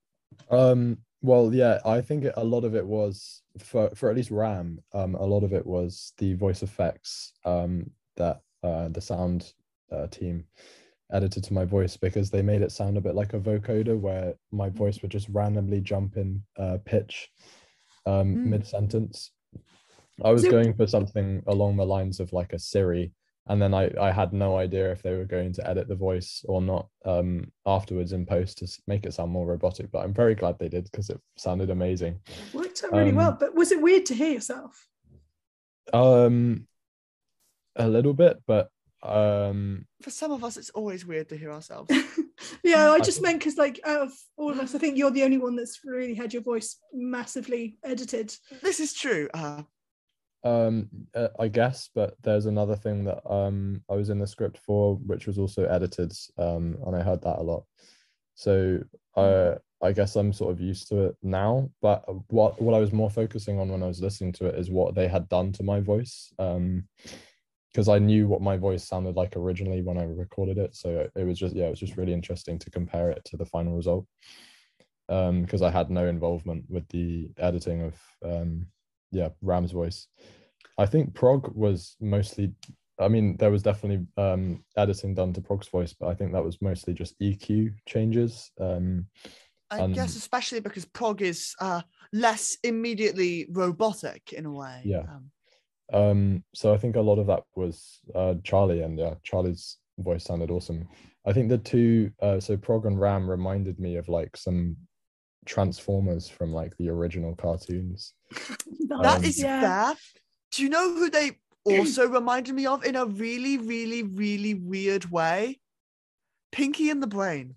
Speaker 4: Um, well, yeah, I think a lot of it was for for at least Ram. Um, a lot of it was the voice effects um, that uh, the sound uh, team edited to my voice because they made it sound a bit like a vocoder where my voice would just randomly jump in uh, pitch um,
Speaker 3: Mm.
Speaker 4: mid sentence. I was
Speaker 2: So-
Speaker 4: going for something along the lines of like a Siri, and then I, I had no idea if they were going to edit the voice or not um, afterwards in post to make it sound more robotic. But I'm very glad they did because it sounded amazing.
Speaker 2: Worked out really
Speaker 4: Um,
Speaker 2: well, but was it weird to hear yourself?
Speaker 4: Um, a little bit, but um,
Speaker 3: for some of us it's always weird to hear ourselves
Speaker 2: yeah, I
Speaker 4: I
Speaker 2: just
Speaker 4: think-
Speaker 2: meant because like out of all of us, I think you're the only one that's really had your voice massively edited.
Speaker 3: this is true uh
Speaker 4: um, uh, I guess. But there's another thing that um I was in the script for, which was also edited, um, and I heard that a lot. So uh, I guess I'm sort of used to it now. But what what I was more focusing on when I was listening to it is what they had done to my voice. Um, because I knew what my voice sounded like originally when I recorded it. So it was just yeah, it was just really interesting to compare it to the final result. Um, because I had no involvement with the editing of um yeah, Ram's voice. I think Prog was mostly I mean, there was definitely um editing done to Prog's voice, but I think that was mostly just EQ changes. Um
Speaker 3: i
Speaker 4: Um,
Speaker 3: guess especially because prog is uh less immediately robotic in a way
Speaker 4: Yeah.
Speaker 3: um,
Speaker 4: Um, so I think a lot of that was uh, Charlie, and yeah, Charlie's voice sounded awesome. I think the two, uh, so Prog and Ram reminded me of like some Transformers from like the original cartoons.
Speaker 3: that
Speaker 4: Um,
Speaker 3: is fair do you know who they also reminded me of in a really really really weird way pinky and the brain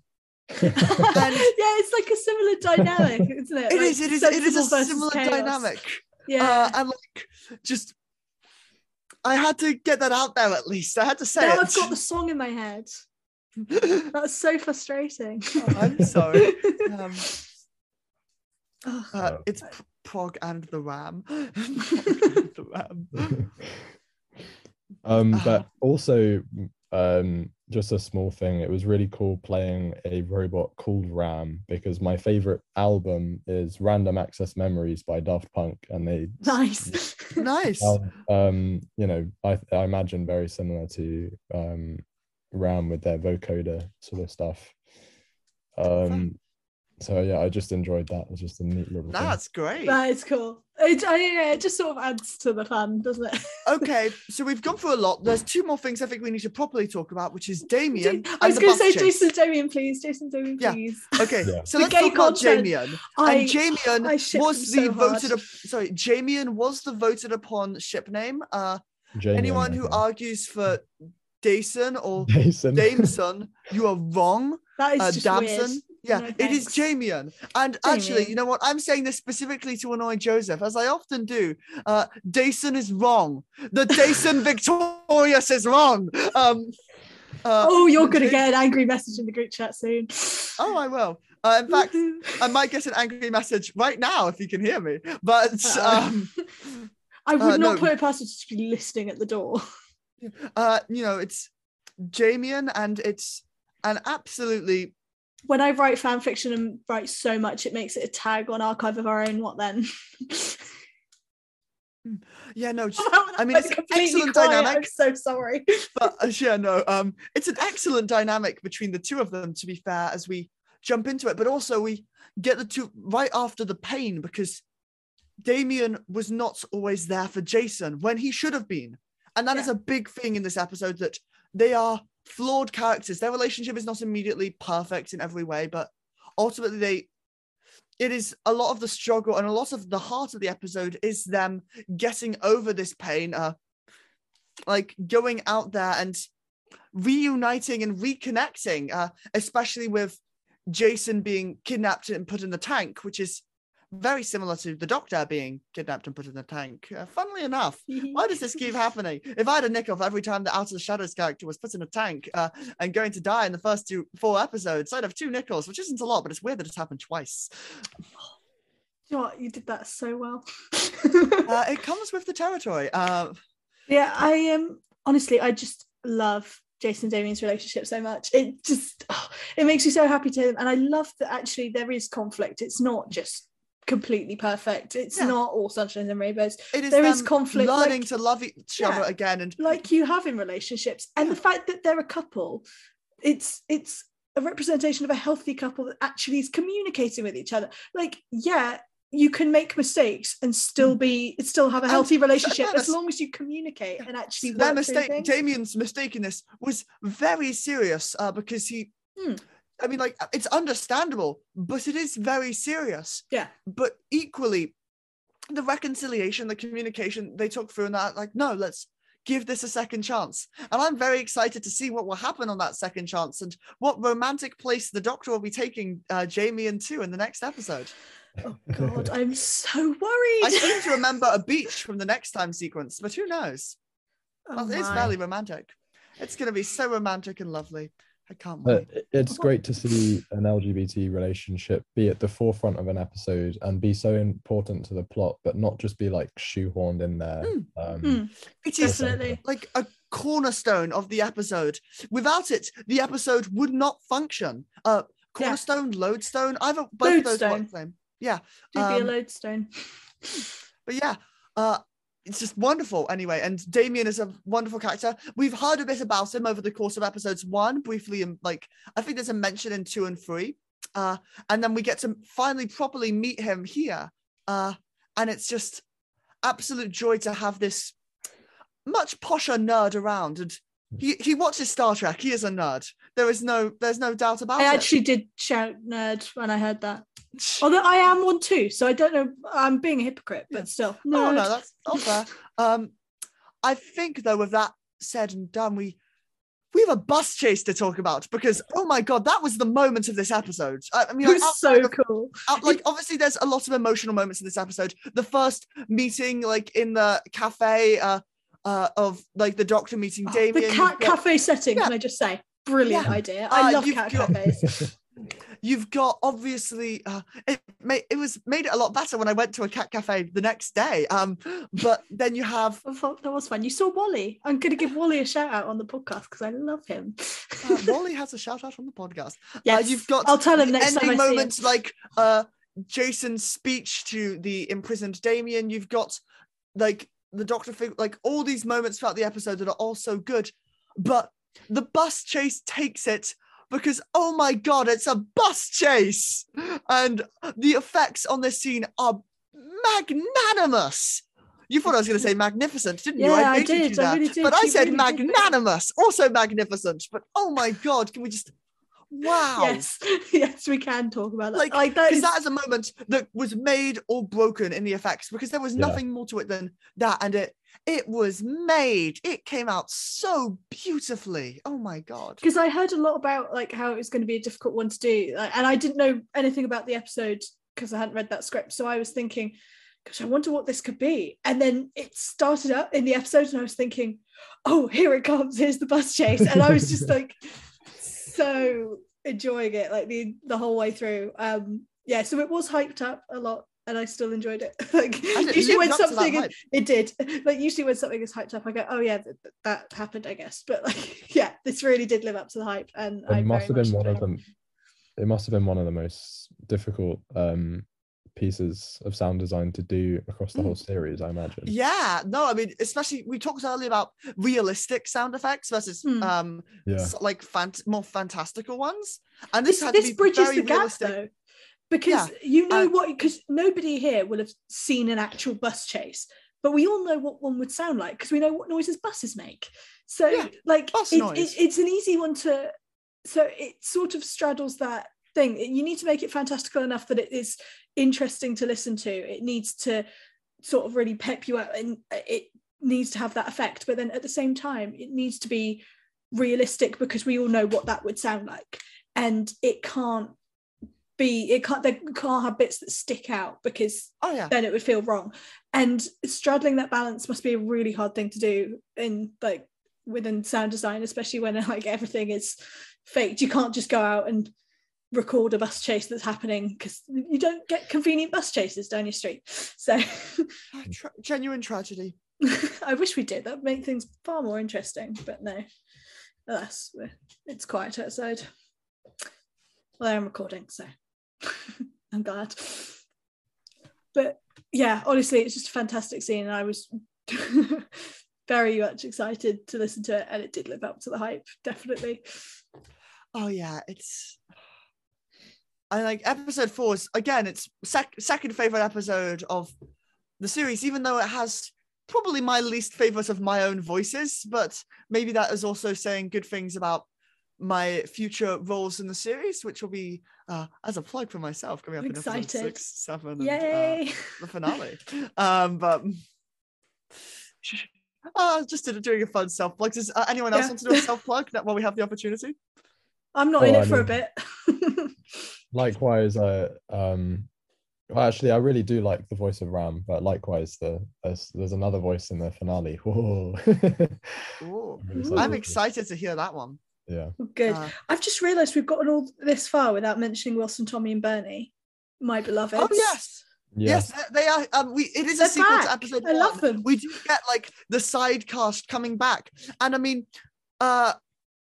Speaker 2: yeah, it's like a similar dynamic, isn't it?
Speaker 3: It
Speaker 2: Like,
Speaker 3: is. it is it is a similar
Speaker 2: chaos.
Speaker 3: dynamic
Speaker 2: Yeah.
Speaker 3: uh, and like just i had to get that out there at least i had to say
Speaker 2: now
Speaker 3: it
Speaker 2: I've got the song in my head. That's so frustrating.
Speaker 3: i'm sorry um,
Speaker 2: Ugh.
Speaker 3: Uh,
Speaker 4: Oh.
Speaker 3: it's P- Prog and the Ram. the Ram.
Speaker 4: um, but also um, just a small thing. It was really cool playing a robot called Ram because my favorite album is Random Access Memories by Daft Punk, and they
Speaker 2: Nice.
Speaker 3: Nice.
Speaker 4: um, you know, I, I imagine very similar to um, Ram with their vocoder sort of stuff. Um, so yeah, I just enjoyed that. It's just a neat little thing.
Speaker 3: That's great.
Speaker 2: that is cool. It, I, yeah, it just sort of adds to the fun, doesn't it?
Speaker 3: Okay, so we've gone through a lot. There's two more things I think we need to properly talk about, which is Damien.
Speaker 2: I was
Speaker 3: and
Speaker 2: going to say
Speaker 3: chase.
Speaker 2: Jason Damien, please. Jason Damien,
Speaker 3: Yeah.
Speaker 2: please.
Speaker 3: Okay,
Speaker 4: Yeah.
Speaker 3: so
Speaker 2: The
Speaker 3: let's
Speaker 2: gay
Speaker 3: talk about
Speaker 2: content.
Speaker 3: Damien.
Speaker 2: I,
Speaker 3: and Jamian
Speaker 2: I ship
Speaker 3: was
Speaker 2: them
Speaker 3: the
Speaker 2: so hard.
Speaker 3: voted up, sorry, Jamian was the voted upon ship name. Uh
Speaker 4: Jamie
Speaker 3: anyone who argues for Dason or
Speaker 4: Jason.
Speaker 3: Dameson, you are wrong.
Speaker 2: that is
Speaker 3: Uh,
Speaker 2: just
Speaker 3: Damson.
Speaker 2: weird.
Speaker 3: Yeah,
Speaker 2: No,
Speaker 3: it is. Jamian. And actually, you know what? I'm saying this specifically to annoy Joseph, as I often do. Uh, Dason is wrong. The Dason Victorious is wrong. Um, uh,
Speaker 2: Oh, you're going to get an angry message in the group chat soon.
Speaker 3: Oh, I will. Uh, in fact, I might get an angry message right now if you can hear me. But um,
Speaker 2: I would
Speaker 3: uh,
Speaker 2: not
Speaker 3: no.
Speaker 2: put it past you to be listening at the door.
Speaker 3: uh, you know, it's Jamian, and it's an absolutely
Speaker 2: When I write fan fiction and write so much, it makes it a tag on Archive of Our Own. What then?
Speaker 3: yeah, no. Just, I mean, it's an excellent
Speaker 2: quiet,
Speaker 3: dynamic.
Speaker 2: I'm so sorry.
Speaker 3: but uh, yeah, no, um, it's an excellent dynamic between the two of them. To be fair, as we jump into it, but also we get the two right after the pain because Damien was not always there for Jason when he should have been, and that is
Speaker 2: Yeah.
Speaker 3: a big thing in this episode that they are flawed characters. Their relationship is not immediately perfect in every way, but ultimately they. It is a lot of the struggle and a lot of the heart of the episode is them getting over this pain, uh, like going out there and reuniting and reconnecting, uh, especially with Jason being kidnapped and put in the tank, which is very similar to the Doctor being kidnapped and put in the tank. Uh, funnily enough, why does this keep happening? If I had a nickel for every time the Out of the Shadows character was put in a tank uh, and going to die in the first two four episodes, I'd have two nickels, which isn't a lot, but it's weird that it's happened twice.
Speaker 2: You know what? You did that so well.
Speaker 3: Uh, it comes with the territory. Uh,
Speaker 2: yeah, I am um, honestly, I just love Jason and Damien's relationship so much. It just oh, it makes me so happy to him, and I love that actually there is conflict. It's not just completely perfect. It's
Speaker 3: Yeah.
Speaker 2: not all sunshine and rainbows,
Speaker 3: it is
Speaker 2: There is
Speaker 3: them
Speaker 2: conflict,
Speaker 3: learning
Speaker 2: like-
Speaker 3: to love each other again and
Speaker 2: like you have in relationships, and the fact that they're a couple, it's it's a representation of a healthy couple that actually is communicating with each other. Like, yeah. You can make mistakes and still be still have a
Speaker 3: And
Speaker 2: healthy relationship as long as you communicate and actually
Speaker 3: their mistake. Damien's mistake in this was very serious uh, because he
Speaker 2: Hmm.
Speaker 3: I mean like it's understandable but it is very serious
Speaker 2: Yeah.
Speaker 3: but equally the reconciliation the communication they took through and that like no let's give this a second chance and I'm very excited to see what will happen on that second chance and what romantic place the doctor will be taking uh, Jamie into in the next episode
Speaker 2: Oh God, I'm so worried.
Speaker 3: I seem to remember a beach from the next time sequence but who knows
Speaker 2: Oh
Speaker 3: well, it's fairly romantic. It's going to be so romantic and lovely. I can't
Speaker 4: But
Speaker 3: wait.
Speaker 4: it- it's great to see an LGBT relationship be at the forefront of an episode and be so important to the plot, but not just be like shoehorned in there.
Speaker 3: Mm,
Speaker 4: Um,
Speaker 2: mm.
Speaker 3: It is
Speaker 2: Definitely.
Speaker 3: like a cornerstone of the episode. Without it, the episode would not function. Uh, cornerstone, lodestone, either both of those
Speaker 2: Lodestone.
Speaker 3: Yeah,
Speaker 2: Do be a
Speaker 3: um,
Speaker 2: lodestone.
Speaker 3: but yeah, uh, it's just wonderful anyway. And Damien is a wonderful character. We've heard a bit about him over the course of episodes one, briefly, and like I think there's a mention in two and three. Uh, and then we get to finally properly meet him here. Uh, and it's just absolute joy to have this much posher nerd around. And he, he watches Star Trek. He is a nerd. There is no there's no doubt about
Speaker 2: I
Speaker 3: it.
Speaker 2: I actually did shout nerd when I heard that. Although I am one too, so I don't know. I'm being a hypocrite, but
Speaker 3: Yeah.
Speaker 2: still.
Speaker 3: Oh no, that's not fair. Um, I think though, with that said and done, we we have a bus chase to talk about because oh my god, that was the moment of this episode. I, I mean,
Speaker 2: it
Speaker 3: like,
Speaker 2: so
Speaker 3: of-
Speaker 2: cool.
Speaker 3: out- like obviously, there's a lot of emotional moments in this episode. The first meeting, like in the cafe, uh, uh, of like the doctor meeting
Speaker 2: Oh,
Speaker 3: Damien.
Speaker 2: the cat cafe setting,
Speaker 3: Yeah.
Speaker 2: can I just say? Brilliant
Speaker 3: Yeah.
Speaker 2: idea. I
Speaker 3: Uh,
Speaker 2: love cat
Speaker 3: got-
Speaker 2: cafes.
Speaker 3: you've got obviously uh, it made it was made it a lot better when I went to a cat cafe the next day. Um, but then you have
Speaker 2: that was fun. You saw Wally. I'm going to give Wally a shout out on the podcast because I love him.
Speaker 3: uh, Wally has a shout out on the podcast.
Speaker 2: Yeah,
Speaker 3: Uh, you've got
Speaker 2: I'll tell him next time
Speaker 3: ending
Speaker 2: see him.
Speaker 3: moments like uh Jason's speech to the imprisoned Damien. You've got like the Doctor fig- like all these moments throughout the episode that are all so good, but the bus chase takes it because oh my god, it's a bus chase, and the effects on this scene are magnanimous. You thought I was going to say magnificent, didn't you?
Speaker 2: Yeah, I did. I really did.
Speaker 3: But I said
Speaker 2: really did.
Speaker 3: magnanimous, also magnificent. But oh my god, can we just wow?
Speaker 2: Yes, yes, we can talk about that.
Speaker 3: Like,
Speaker 2: Like, that
Speaker 3: because
Speaker 2: is
Speaker 3: that is a moment that was made or broken in the effects because there was
Speaker 4: Yeah.
Speaker 3: nothing more to it than that and it it was made it came out so beautifully oh my god
Speaker 2: because I heard a lot about like how it was going to be a difficult one to do, and I didn't know anything about the episode because I hadn't read that script. So I was thinking, gosh, I wonder what this could be. And then it started up in the episode, and I was thinking, oh, here it comes. Here's the bus chase, and I was just like so enjoying it, like the the whole way through. Um, yeah, so it was hyped up a lot. And I still enjoyed it. like
Speaker 3: it
Speaker 2: usually when
Speaker 3: lived up to that
Speaker 2: something is, it did like usually when something is hyped up i go oh yeah th- th- that happened i guess but like yeah this really did live up to the hype and I
Speaker 4: it must have been one of
Speaker 2: enjoyed
Speaker 4: them it must have been one of the most difficult um pieces of sound design to do across the
Speaker 3: Mm.
Speaker 4: whole series i imagine.
Speaker 3: Yeah no i mean especially we talked earlier about realistic sound effects versus
Speaker 2: Hmm.
Speaker 3: um
Speaker 4: yeah.
Speaker 3: s- like fant- more fantastical ones. And
Speaker 2: this,
Speaker 3: this, had to
Speaker 2: this
Speaker 3: be
Speaker 2: bridges
Speaker 3: very
Speaker 2: the gap
Speaker 3: realistic.
Speaker 2: though because
Speaker 3: Yeah,
Speaker 2: you know
Speaker 3: uh,
Speaker 2: what because nobody here will have seen an actual bus chase but we all know what one would sound like because we know what noises buses make. So
Speaker 3: Yeah,
Speaker 2: like
Speaker 3: bus
Speaker 2: it- it- it's an easy one to so it sort of straddles that thing. You need to make it fantastical enough that it is interesting to listen to. It needs to sort of really pep you up and it needs to have that effect. But then at the same time it needs to be realistic because we all know what that would sound like. And it can't be it can't they can't have bits that stick out because
Speaker 3: oh yeah.
Speaker 2: then it would feel wrong. And straddling that balance must be a really hard thing to do in like within sound design especially when like everything is faked. You can't just go out and record a bus chase that's happening because you don't get convenient bus chases down your street. So
Speaker 3: Tra- genuine tragedy.
Speaker 2: I wish we did. That would make things far more interesting but no. Alas it's quiet outside. Well i am recording so i'm glad. But yeah honestly it's just a fantastic scene and i was very much excited to listen to it and it did live up to the hype definitely.
Speaker 3: Oh yeah, it's I like episode four is again it's sec- second favorite episode of the series, even though it has probably my least favorite of my own voices, but maybe that is also saying good things about my future roles in the series, which will be uh, as a plug for myself coming up in episode
Speaker 2: Excited.
Speaker 3: six, seven, and uh,
Speaker 2: yay
Speaker 3: the finale. um, but uh, just did- doing a fun self plug. Does uh, anyone else
Speaker 2: Yeah.
Speaker 3: want to do a self plug while we have the opportunity?
Speaker 2: i'm not
Speaker 4: Oh,
Speaker 2: in
Speaker 4: I
Speaker 2: it for a bit
Speaker 4: likewise i um well, actually i really do like the voice of ram but likewise the there's, there's another voice in the finale Whoa.
Speaker 3: Ooh.
Speaker 4: I'm really
Speaker 3: I'm excited to hear that one.
Speaker 4: yeah
Speaker 2: good
Speaker 3: Uh,
Speaker 2: i've just realized we've gotten all this far without mentioning wilson tommy and bernie my beloved
Speaker 3: oh yes,
Speaker 4: yes
Speaker 3: yes, they are. Um, we it is a
Speaker 2: They're
Speaker 3: sequel to
Speaker 2: back.
Speaker 3: episode
Speaker 2: I
Speaker 3: one.
Speaker 2: love them.
Speaker 3: We do get like the side cast coming back, and I mean, uh,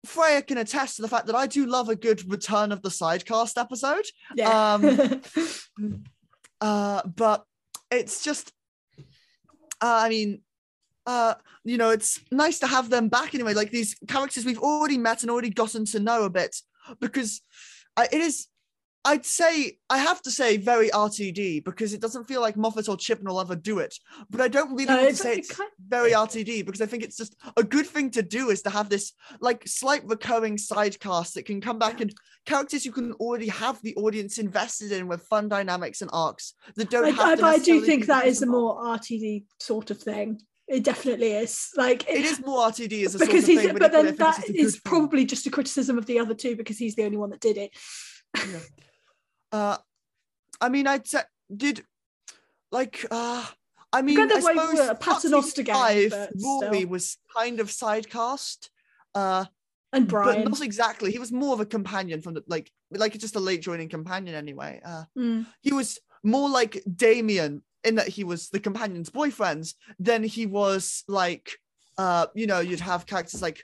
Speaker 3: Freya can attest to the fact that I do love a good return of the sidecast episode.
Speaker 2: yeah
Speaker 3: um, Uh, but it's just, uh, I mean, uh, you know, it's nice to have them back anyway. Like these characters we've already met and already gotten to know a bit, because uh, it is. I'd say I have to say very RTD because it doesn't feel like Moffat or Chibnall will ever do it. But I don't really
Speaker 2: No,
Speaker 3: want to say it's
Speaker 2: kind-
Speaker 3: very RTD because I think it's just a good thing to do is to have this like slight recurring side cast that can come back and characters you can already have the audience invested in with fun dynamics and arcs that don't
Speaker 2: I,
Speaker 3: have
Speaker 2: I, I do think that is a more RTD sort of thing. It definitely is. Like
Speaker 3: it is more RTD as a
Speaker 2: because
Speaker 3: sort of
Speaker 2: he's,
Speaker 3: thing,
Speaker 2: but then that is probably just a criticism of the other two because he's the only one that did it.
Speaker 3: Uh, I mean, I'd say did like uh, I mean, I suppose
Speaker 2: Paternoster gang,
Speaker 3: Five, Rory was kind of sidecast. Uh,
Speaker 2: and Brian.
Speaker 3: but not exactly. He was more of a companion from the like like just a late joining companion anyway. Uh,
Speaker 2: Mm.
Speaker 3: he was more like Damien in that he was the companion's boyfriend than he was like uh you know you'd have characters like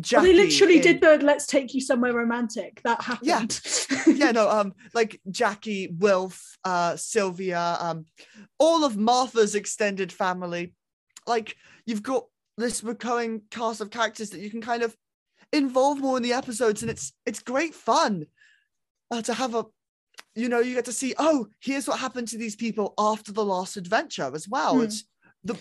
Speaker 2: Well,
Speaker 3: Jackie.
Speaker 2: they literally
Speaker 3: in-
Speaker 2: did the "Let's take you somewhere romantic." That happened.
Speaker 3: yeah no um like Jackie, Wilf, uh Sylvia, um all of Martha's extended family. Like you've got this recurring cast of characters that you can kind of involve more in the episodes and it's it's great fun uh, to have a you know you get to see oh here's what happened to these people after the last adventure as well
Speaker 2: Hmm.
Speaker 3: it's the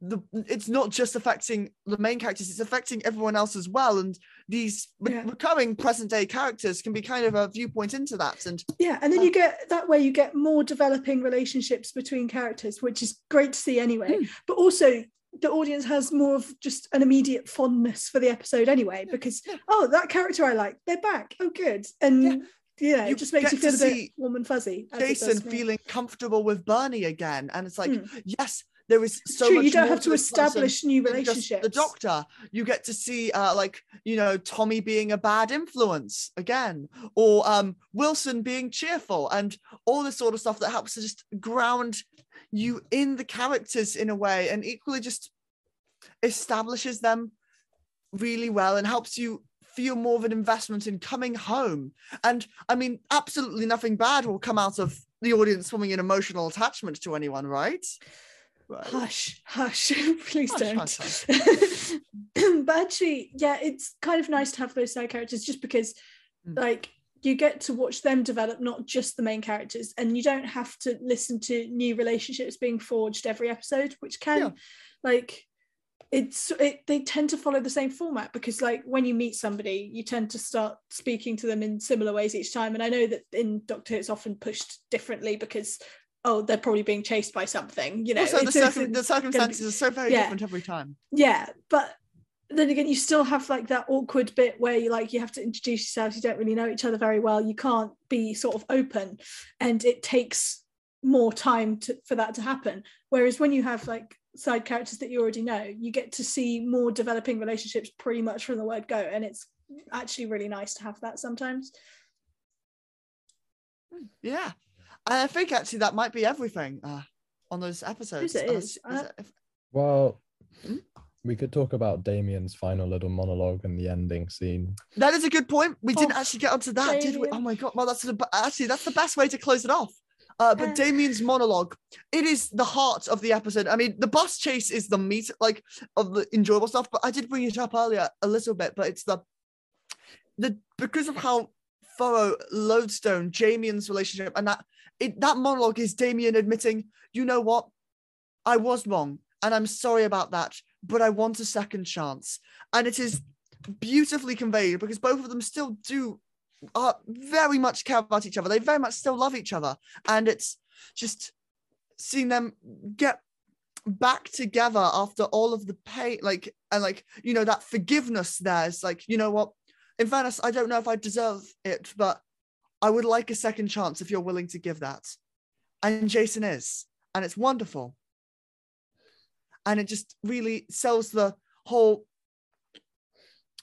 Speaker 3: the it's not just affecting the main characters it's affecting everyone else as well and these re- recurring present day characters can be kind of a viewpoint into that and
Speaker 2: Yeah, and then you get that way you get more developing relationships between characters, which is great to see anyway.
Speaker 3: Hmm.
Speaker 2: But also the audience has more of just an immediate fondness for the episode anyway, because
Speaker 3: yeah.
Speaker 2: oh, that character I like, they're back. Oh, good. And
Speaker 3: Yeah.
Speaker 2: yeah,
Speaker 3: You
Speaker 2: it just makes you feel a bit warm and fuzzy.
Speaker 3: Jason feeling comfortable with Bernie again and it's like
Speaker 2: Hmm.
Speaker 3: yes there is so
Speaker 2: true,
Speaker 3: much
Speaker 2: you don't have to establish new relationships.
Speaker 3: the doctor. You get to see uh like you know tommy being a bad influence again or um wilson being cheerful and all this sort of stuff that helps to just ground you in the characters in a way and equally just establishes them really well and helps you feel more of an investment in coming home. And i mean absolutely nothing bad will come out of the audience forming an emotional attachment to anyone right Right.
Speaker 2: Hush, hush, please
Speaker 3: Hush,
Speaker 2: don't.
Speaker 3: hush,
Speaker 2: but actually, yeah, it's kind of nice to have those side characters just because,
Speaker 3: Mm.
Speaker 2: like, you get to watch them develop, not just the main characters, and you don't have to listen to new relationships being forged every episode, which can,
Speaker 3: Yeah.
Speaker 2: like, it's it, they tend to follow the same format because like when you meet somebody you tend to start speaking to them in similar ways each time and i know that in doctor Who it's often pushed differently because oh they're probably being chased by something you know
Speaker 3: also the, circum- the circumstances are so very
Speaker 2: yeah.
Speaker 3: different every time.
Speaker 2: Yeah but then again you still have like that awkward bit where you like you have to introduce yourselves you don't really know each other very well you can't be sort of open and it takes more time to, for that to happen. Whereas when you have like side characters that you already know you get to see more developing relationships pretty much from the word go and it's actually really nice to have that sometimes.
Speaker 3: Yeah i think actually that might be everything uh, on those episodes
Speaker 2: it
Speaker 3: Unless-
Speaker 2: is.
Speaker 3: is
Speaker 2: Uh,
Speaker 3: it- if-
Speaker 4: Well,
Speaker 3: Hmm?
Speaker 4: we could talk about Damien's final little monologue and the ending scene.
Speaker 3: that is a good point we didn't
Speaker 2: Oh,
Speaker 3: actually get onto that did we oh my god well that's the, actually that's the best way to close it off uh, but
Speaker 2: Uh.
Speaker 3: Damien's monologue, it is the heart of the episode. I mean, the bus chase is the meat, like of the enjoyable stuff. But I did bring it up earlier a little bit. But it's the the because of how thorough Lodestone, Damien's relationship, and that it, that monologue is Damien admitting, you know what, I was wrong, and I'm sorry about that, but I want a second chance, and it is beautifully conveyed because both of them still do are very much care about each other. They very much still love each other, and it's just seeing them get back together after all of the pain, like and like you know that forgiveness. There is like you know what. In fairness, I don't know if I deserve it, but I would like a second chance if you're willing to give that. And Jason is, and it's wonderful. And it just really sells the whole,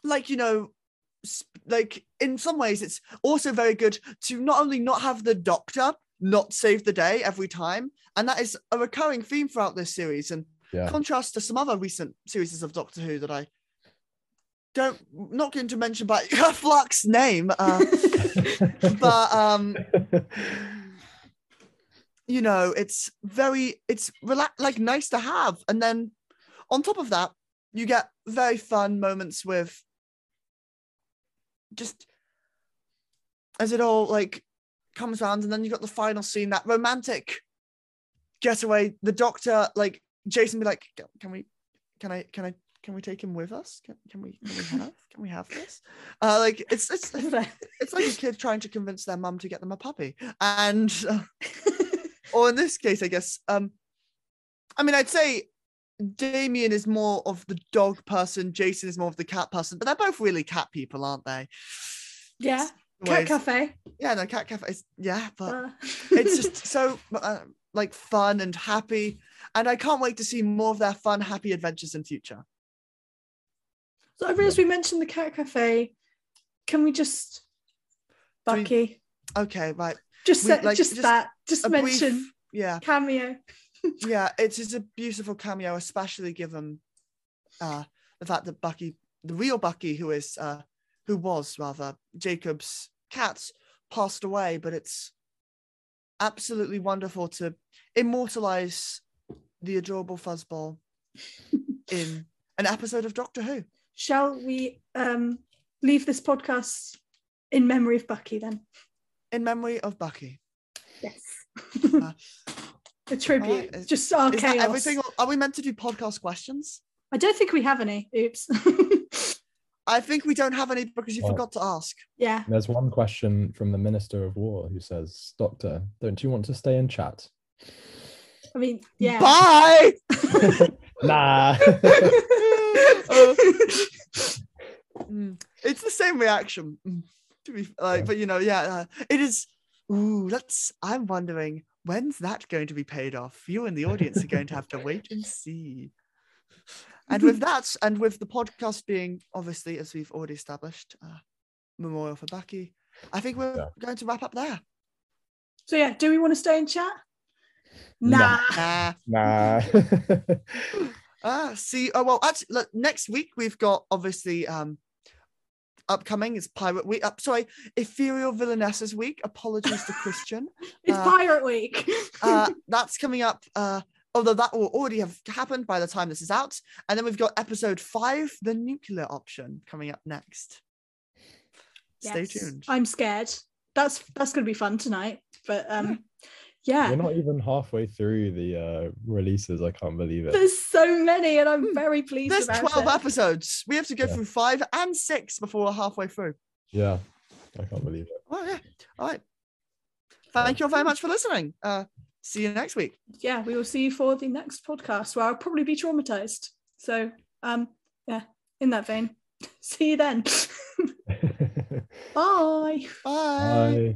Speaker 3: like, you know, sp- like in some ways, it's also very good to not only not have the doctor not save the day every time, and that is a recurring theme throughout this series. And
Speaker 4: Yeah.
Speaker 3: contrast to some other recent series of Doctor Who that I don't not going to mention by Flux name, uh, but um, you know, it's very it's relax like nice to have, and then on top of that, you get very fun moments with just as it all like comes around, and then you've got the final scene, that romantic getaway. The Doctor, like Jason, be like, "Can we? Can I? Can I?" Can we take him with us? Can, can we can we have can we have this? Uh, like it's it's it's like a kid trying to convince their mum to get them a puppy. And uh, or in this case i guess um i mean i'd say damien is more of the dog person. Jason is more of the cat person. But they're both really cat people aren't they?
Speaker 2: Yeah. Cat cafe.
Speaker 3: Yeah no cat cafe is, yeah but
Speaker 2: uh,
Speaker 3: it's just so uh, like fun and happy. And i can't wait to see more of their fun happy adventures in future
Speaker 2: So I realised we mentioned the cat cafe. Can we just
Speaker 3: Do we-
Speaker 2: Bucky?
Speaker 3: Okay, right.
Speaker 2: just
Speaker 3: we- like,
Speaker 2: just,
Speaker 3: just
Speaker 2: that. Just
Speaker 3: A brief-
Speaker 2: mention
Speaker 3: yeah,
Speaker 2: cameo.
Speaker 3: yeah. It is a beautiful cameo, especially given uh, the fact that Bucky, the real Bucky, who is, uh, who was rather Jacob's cat, passed away. But it's absolutely wonderful to immortalize the adorable fuzzball in an episode of Doctor Who.
Speaker 2: Shall we um leave this podcast in memory of Bucky then?
Speaker 3: In memory of Bucky.
Speaker 2: Yes.
Speaker 3: Uh,
Speaker 2: a tribute.
Speaker 3: alright, is-
Speaker 2: just our
Speaker 3: Is that
Speaker 2: chaos.
Speaker 3: everything? Are we meant to do podcast questions?
Speaker 2: I don't think we have any. Oops.
Speaker 3: I think we don't have any because you
Speaker 4: Oh.
Speaker 3: forgot to ask.
Speaker 2: yeah.
Speaker 4: There's one question from the Minister of War who says, Doctor, don't you want to stay in chat?
Speaker 2: I mean, yeah.
Speaker 3: Bye.
Speaker 4: nah.
Speaker 3: Mm, it's the same reaction. mm, To be like,
Speaker 4: Yeah.
Speaker 3: but you know, yeah, uh, it is. Ooh, let's. I'm wondering when's that going to be paid off. You and the audience are going to have to wait and see. And with that, and with the podcast being obviously, as we've already established, uh, memorial for Bucky, I think we're
Speaker 4: Yeah.
Speaker 3: going to wrap up there.
Speaker 2: So yeah, do we want to stay in chat?
Speaker 4: Nah.
Speaker 2: Nah.
Speaker 3: Nah.
Speaker 4: nah.
Speaker 3: Ah, see. Oh well, actually, look, next week we've got obviously um upcoming is Pirate Week. Uh, sorry, Ethereal Villainesses Week. Apologies to Christian.
Speaker 2: It's
Speaker 3: Uh,
Speaker 2: Pirate Week.
Speaker 3: Uh, that's coming up. Uh, although that will already have happened by the time this is out, and then we've got episode five, the nuclear option, coming up next. Stay tuned.
Speaker 2: I'm scared. That's that's gonna be fun tonight. But um yeah.
Speaker 4: We're not even halfway through the uh, releases. I can't believe it.
Speaker 2: There's so many, and I'm very pleased
Speaker 3: There's
Speaker 2: about
Speaker 3: 12
Speaker 2: it.
Speaker 3: episodes. We have to go
Speaker 4: Yeah.
Speaker 3: through five and six before we're halfway through.
Speaker 4: Yeah, I can't believe it.
Speaker 3: Oh yeah. All right. Thank you all very much for listening. Uh, see you next week.
Speaker 2: Yeah, we will see you for the next podcast where I'll probably be traumatized. So um yeah, in that vein. see you then. Bye.
Speaker 3: Bye.
Speaker 4: Bye.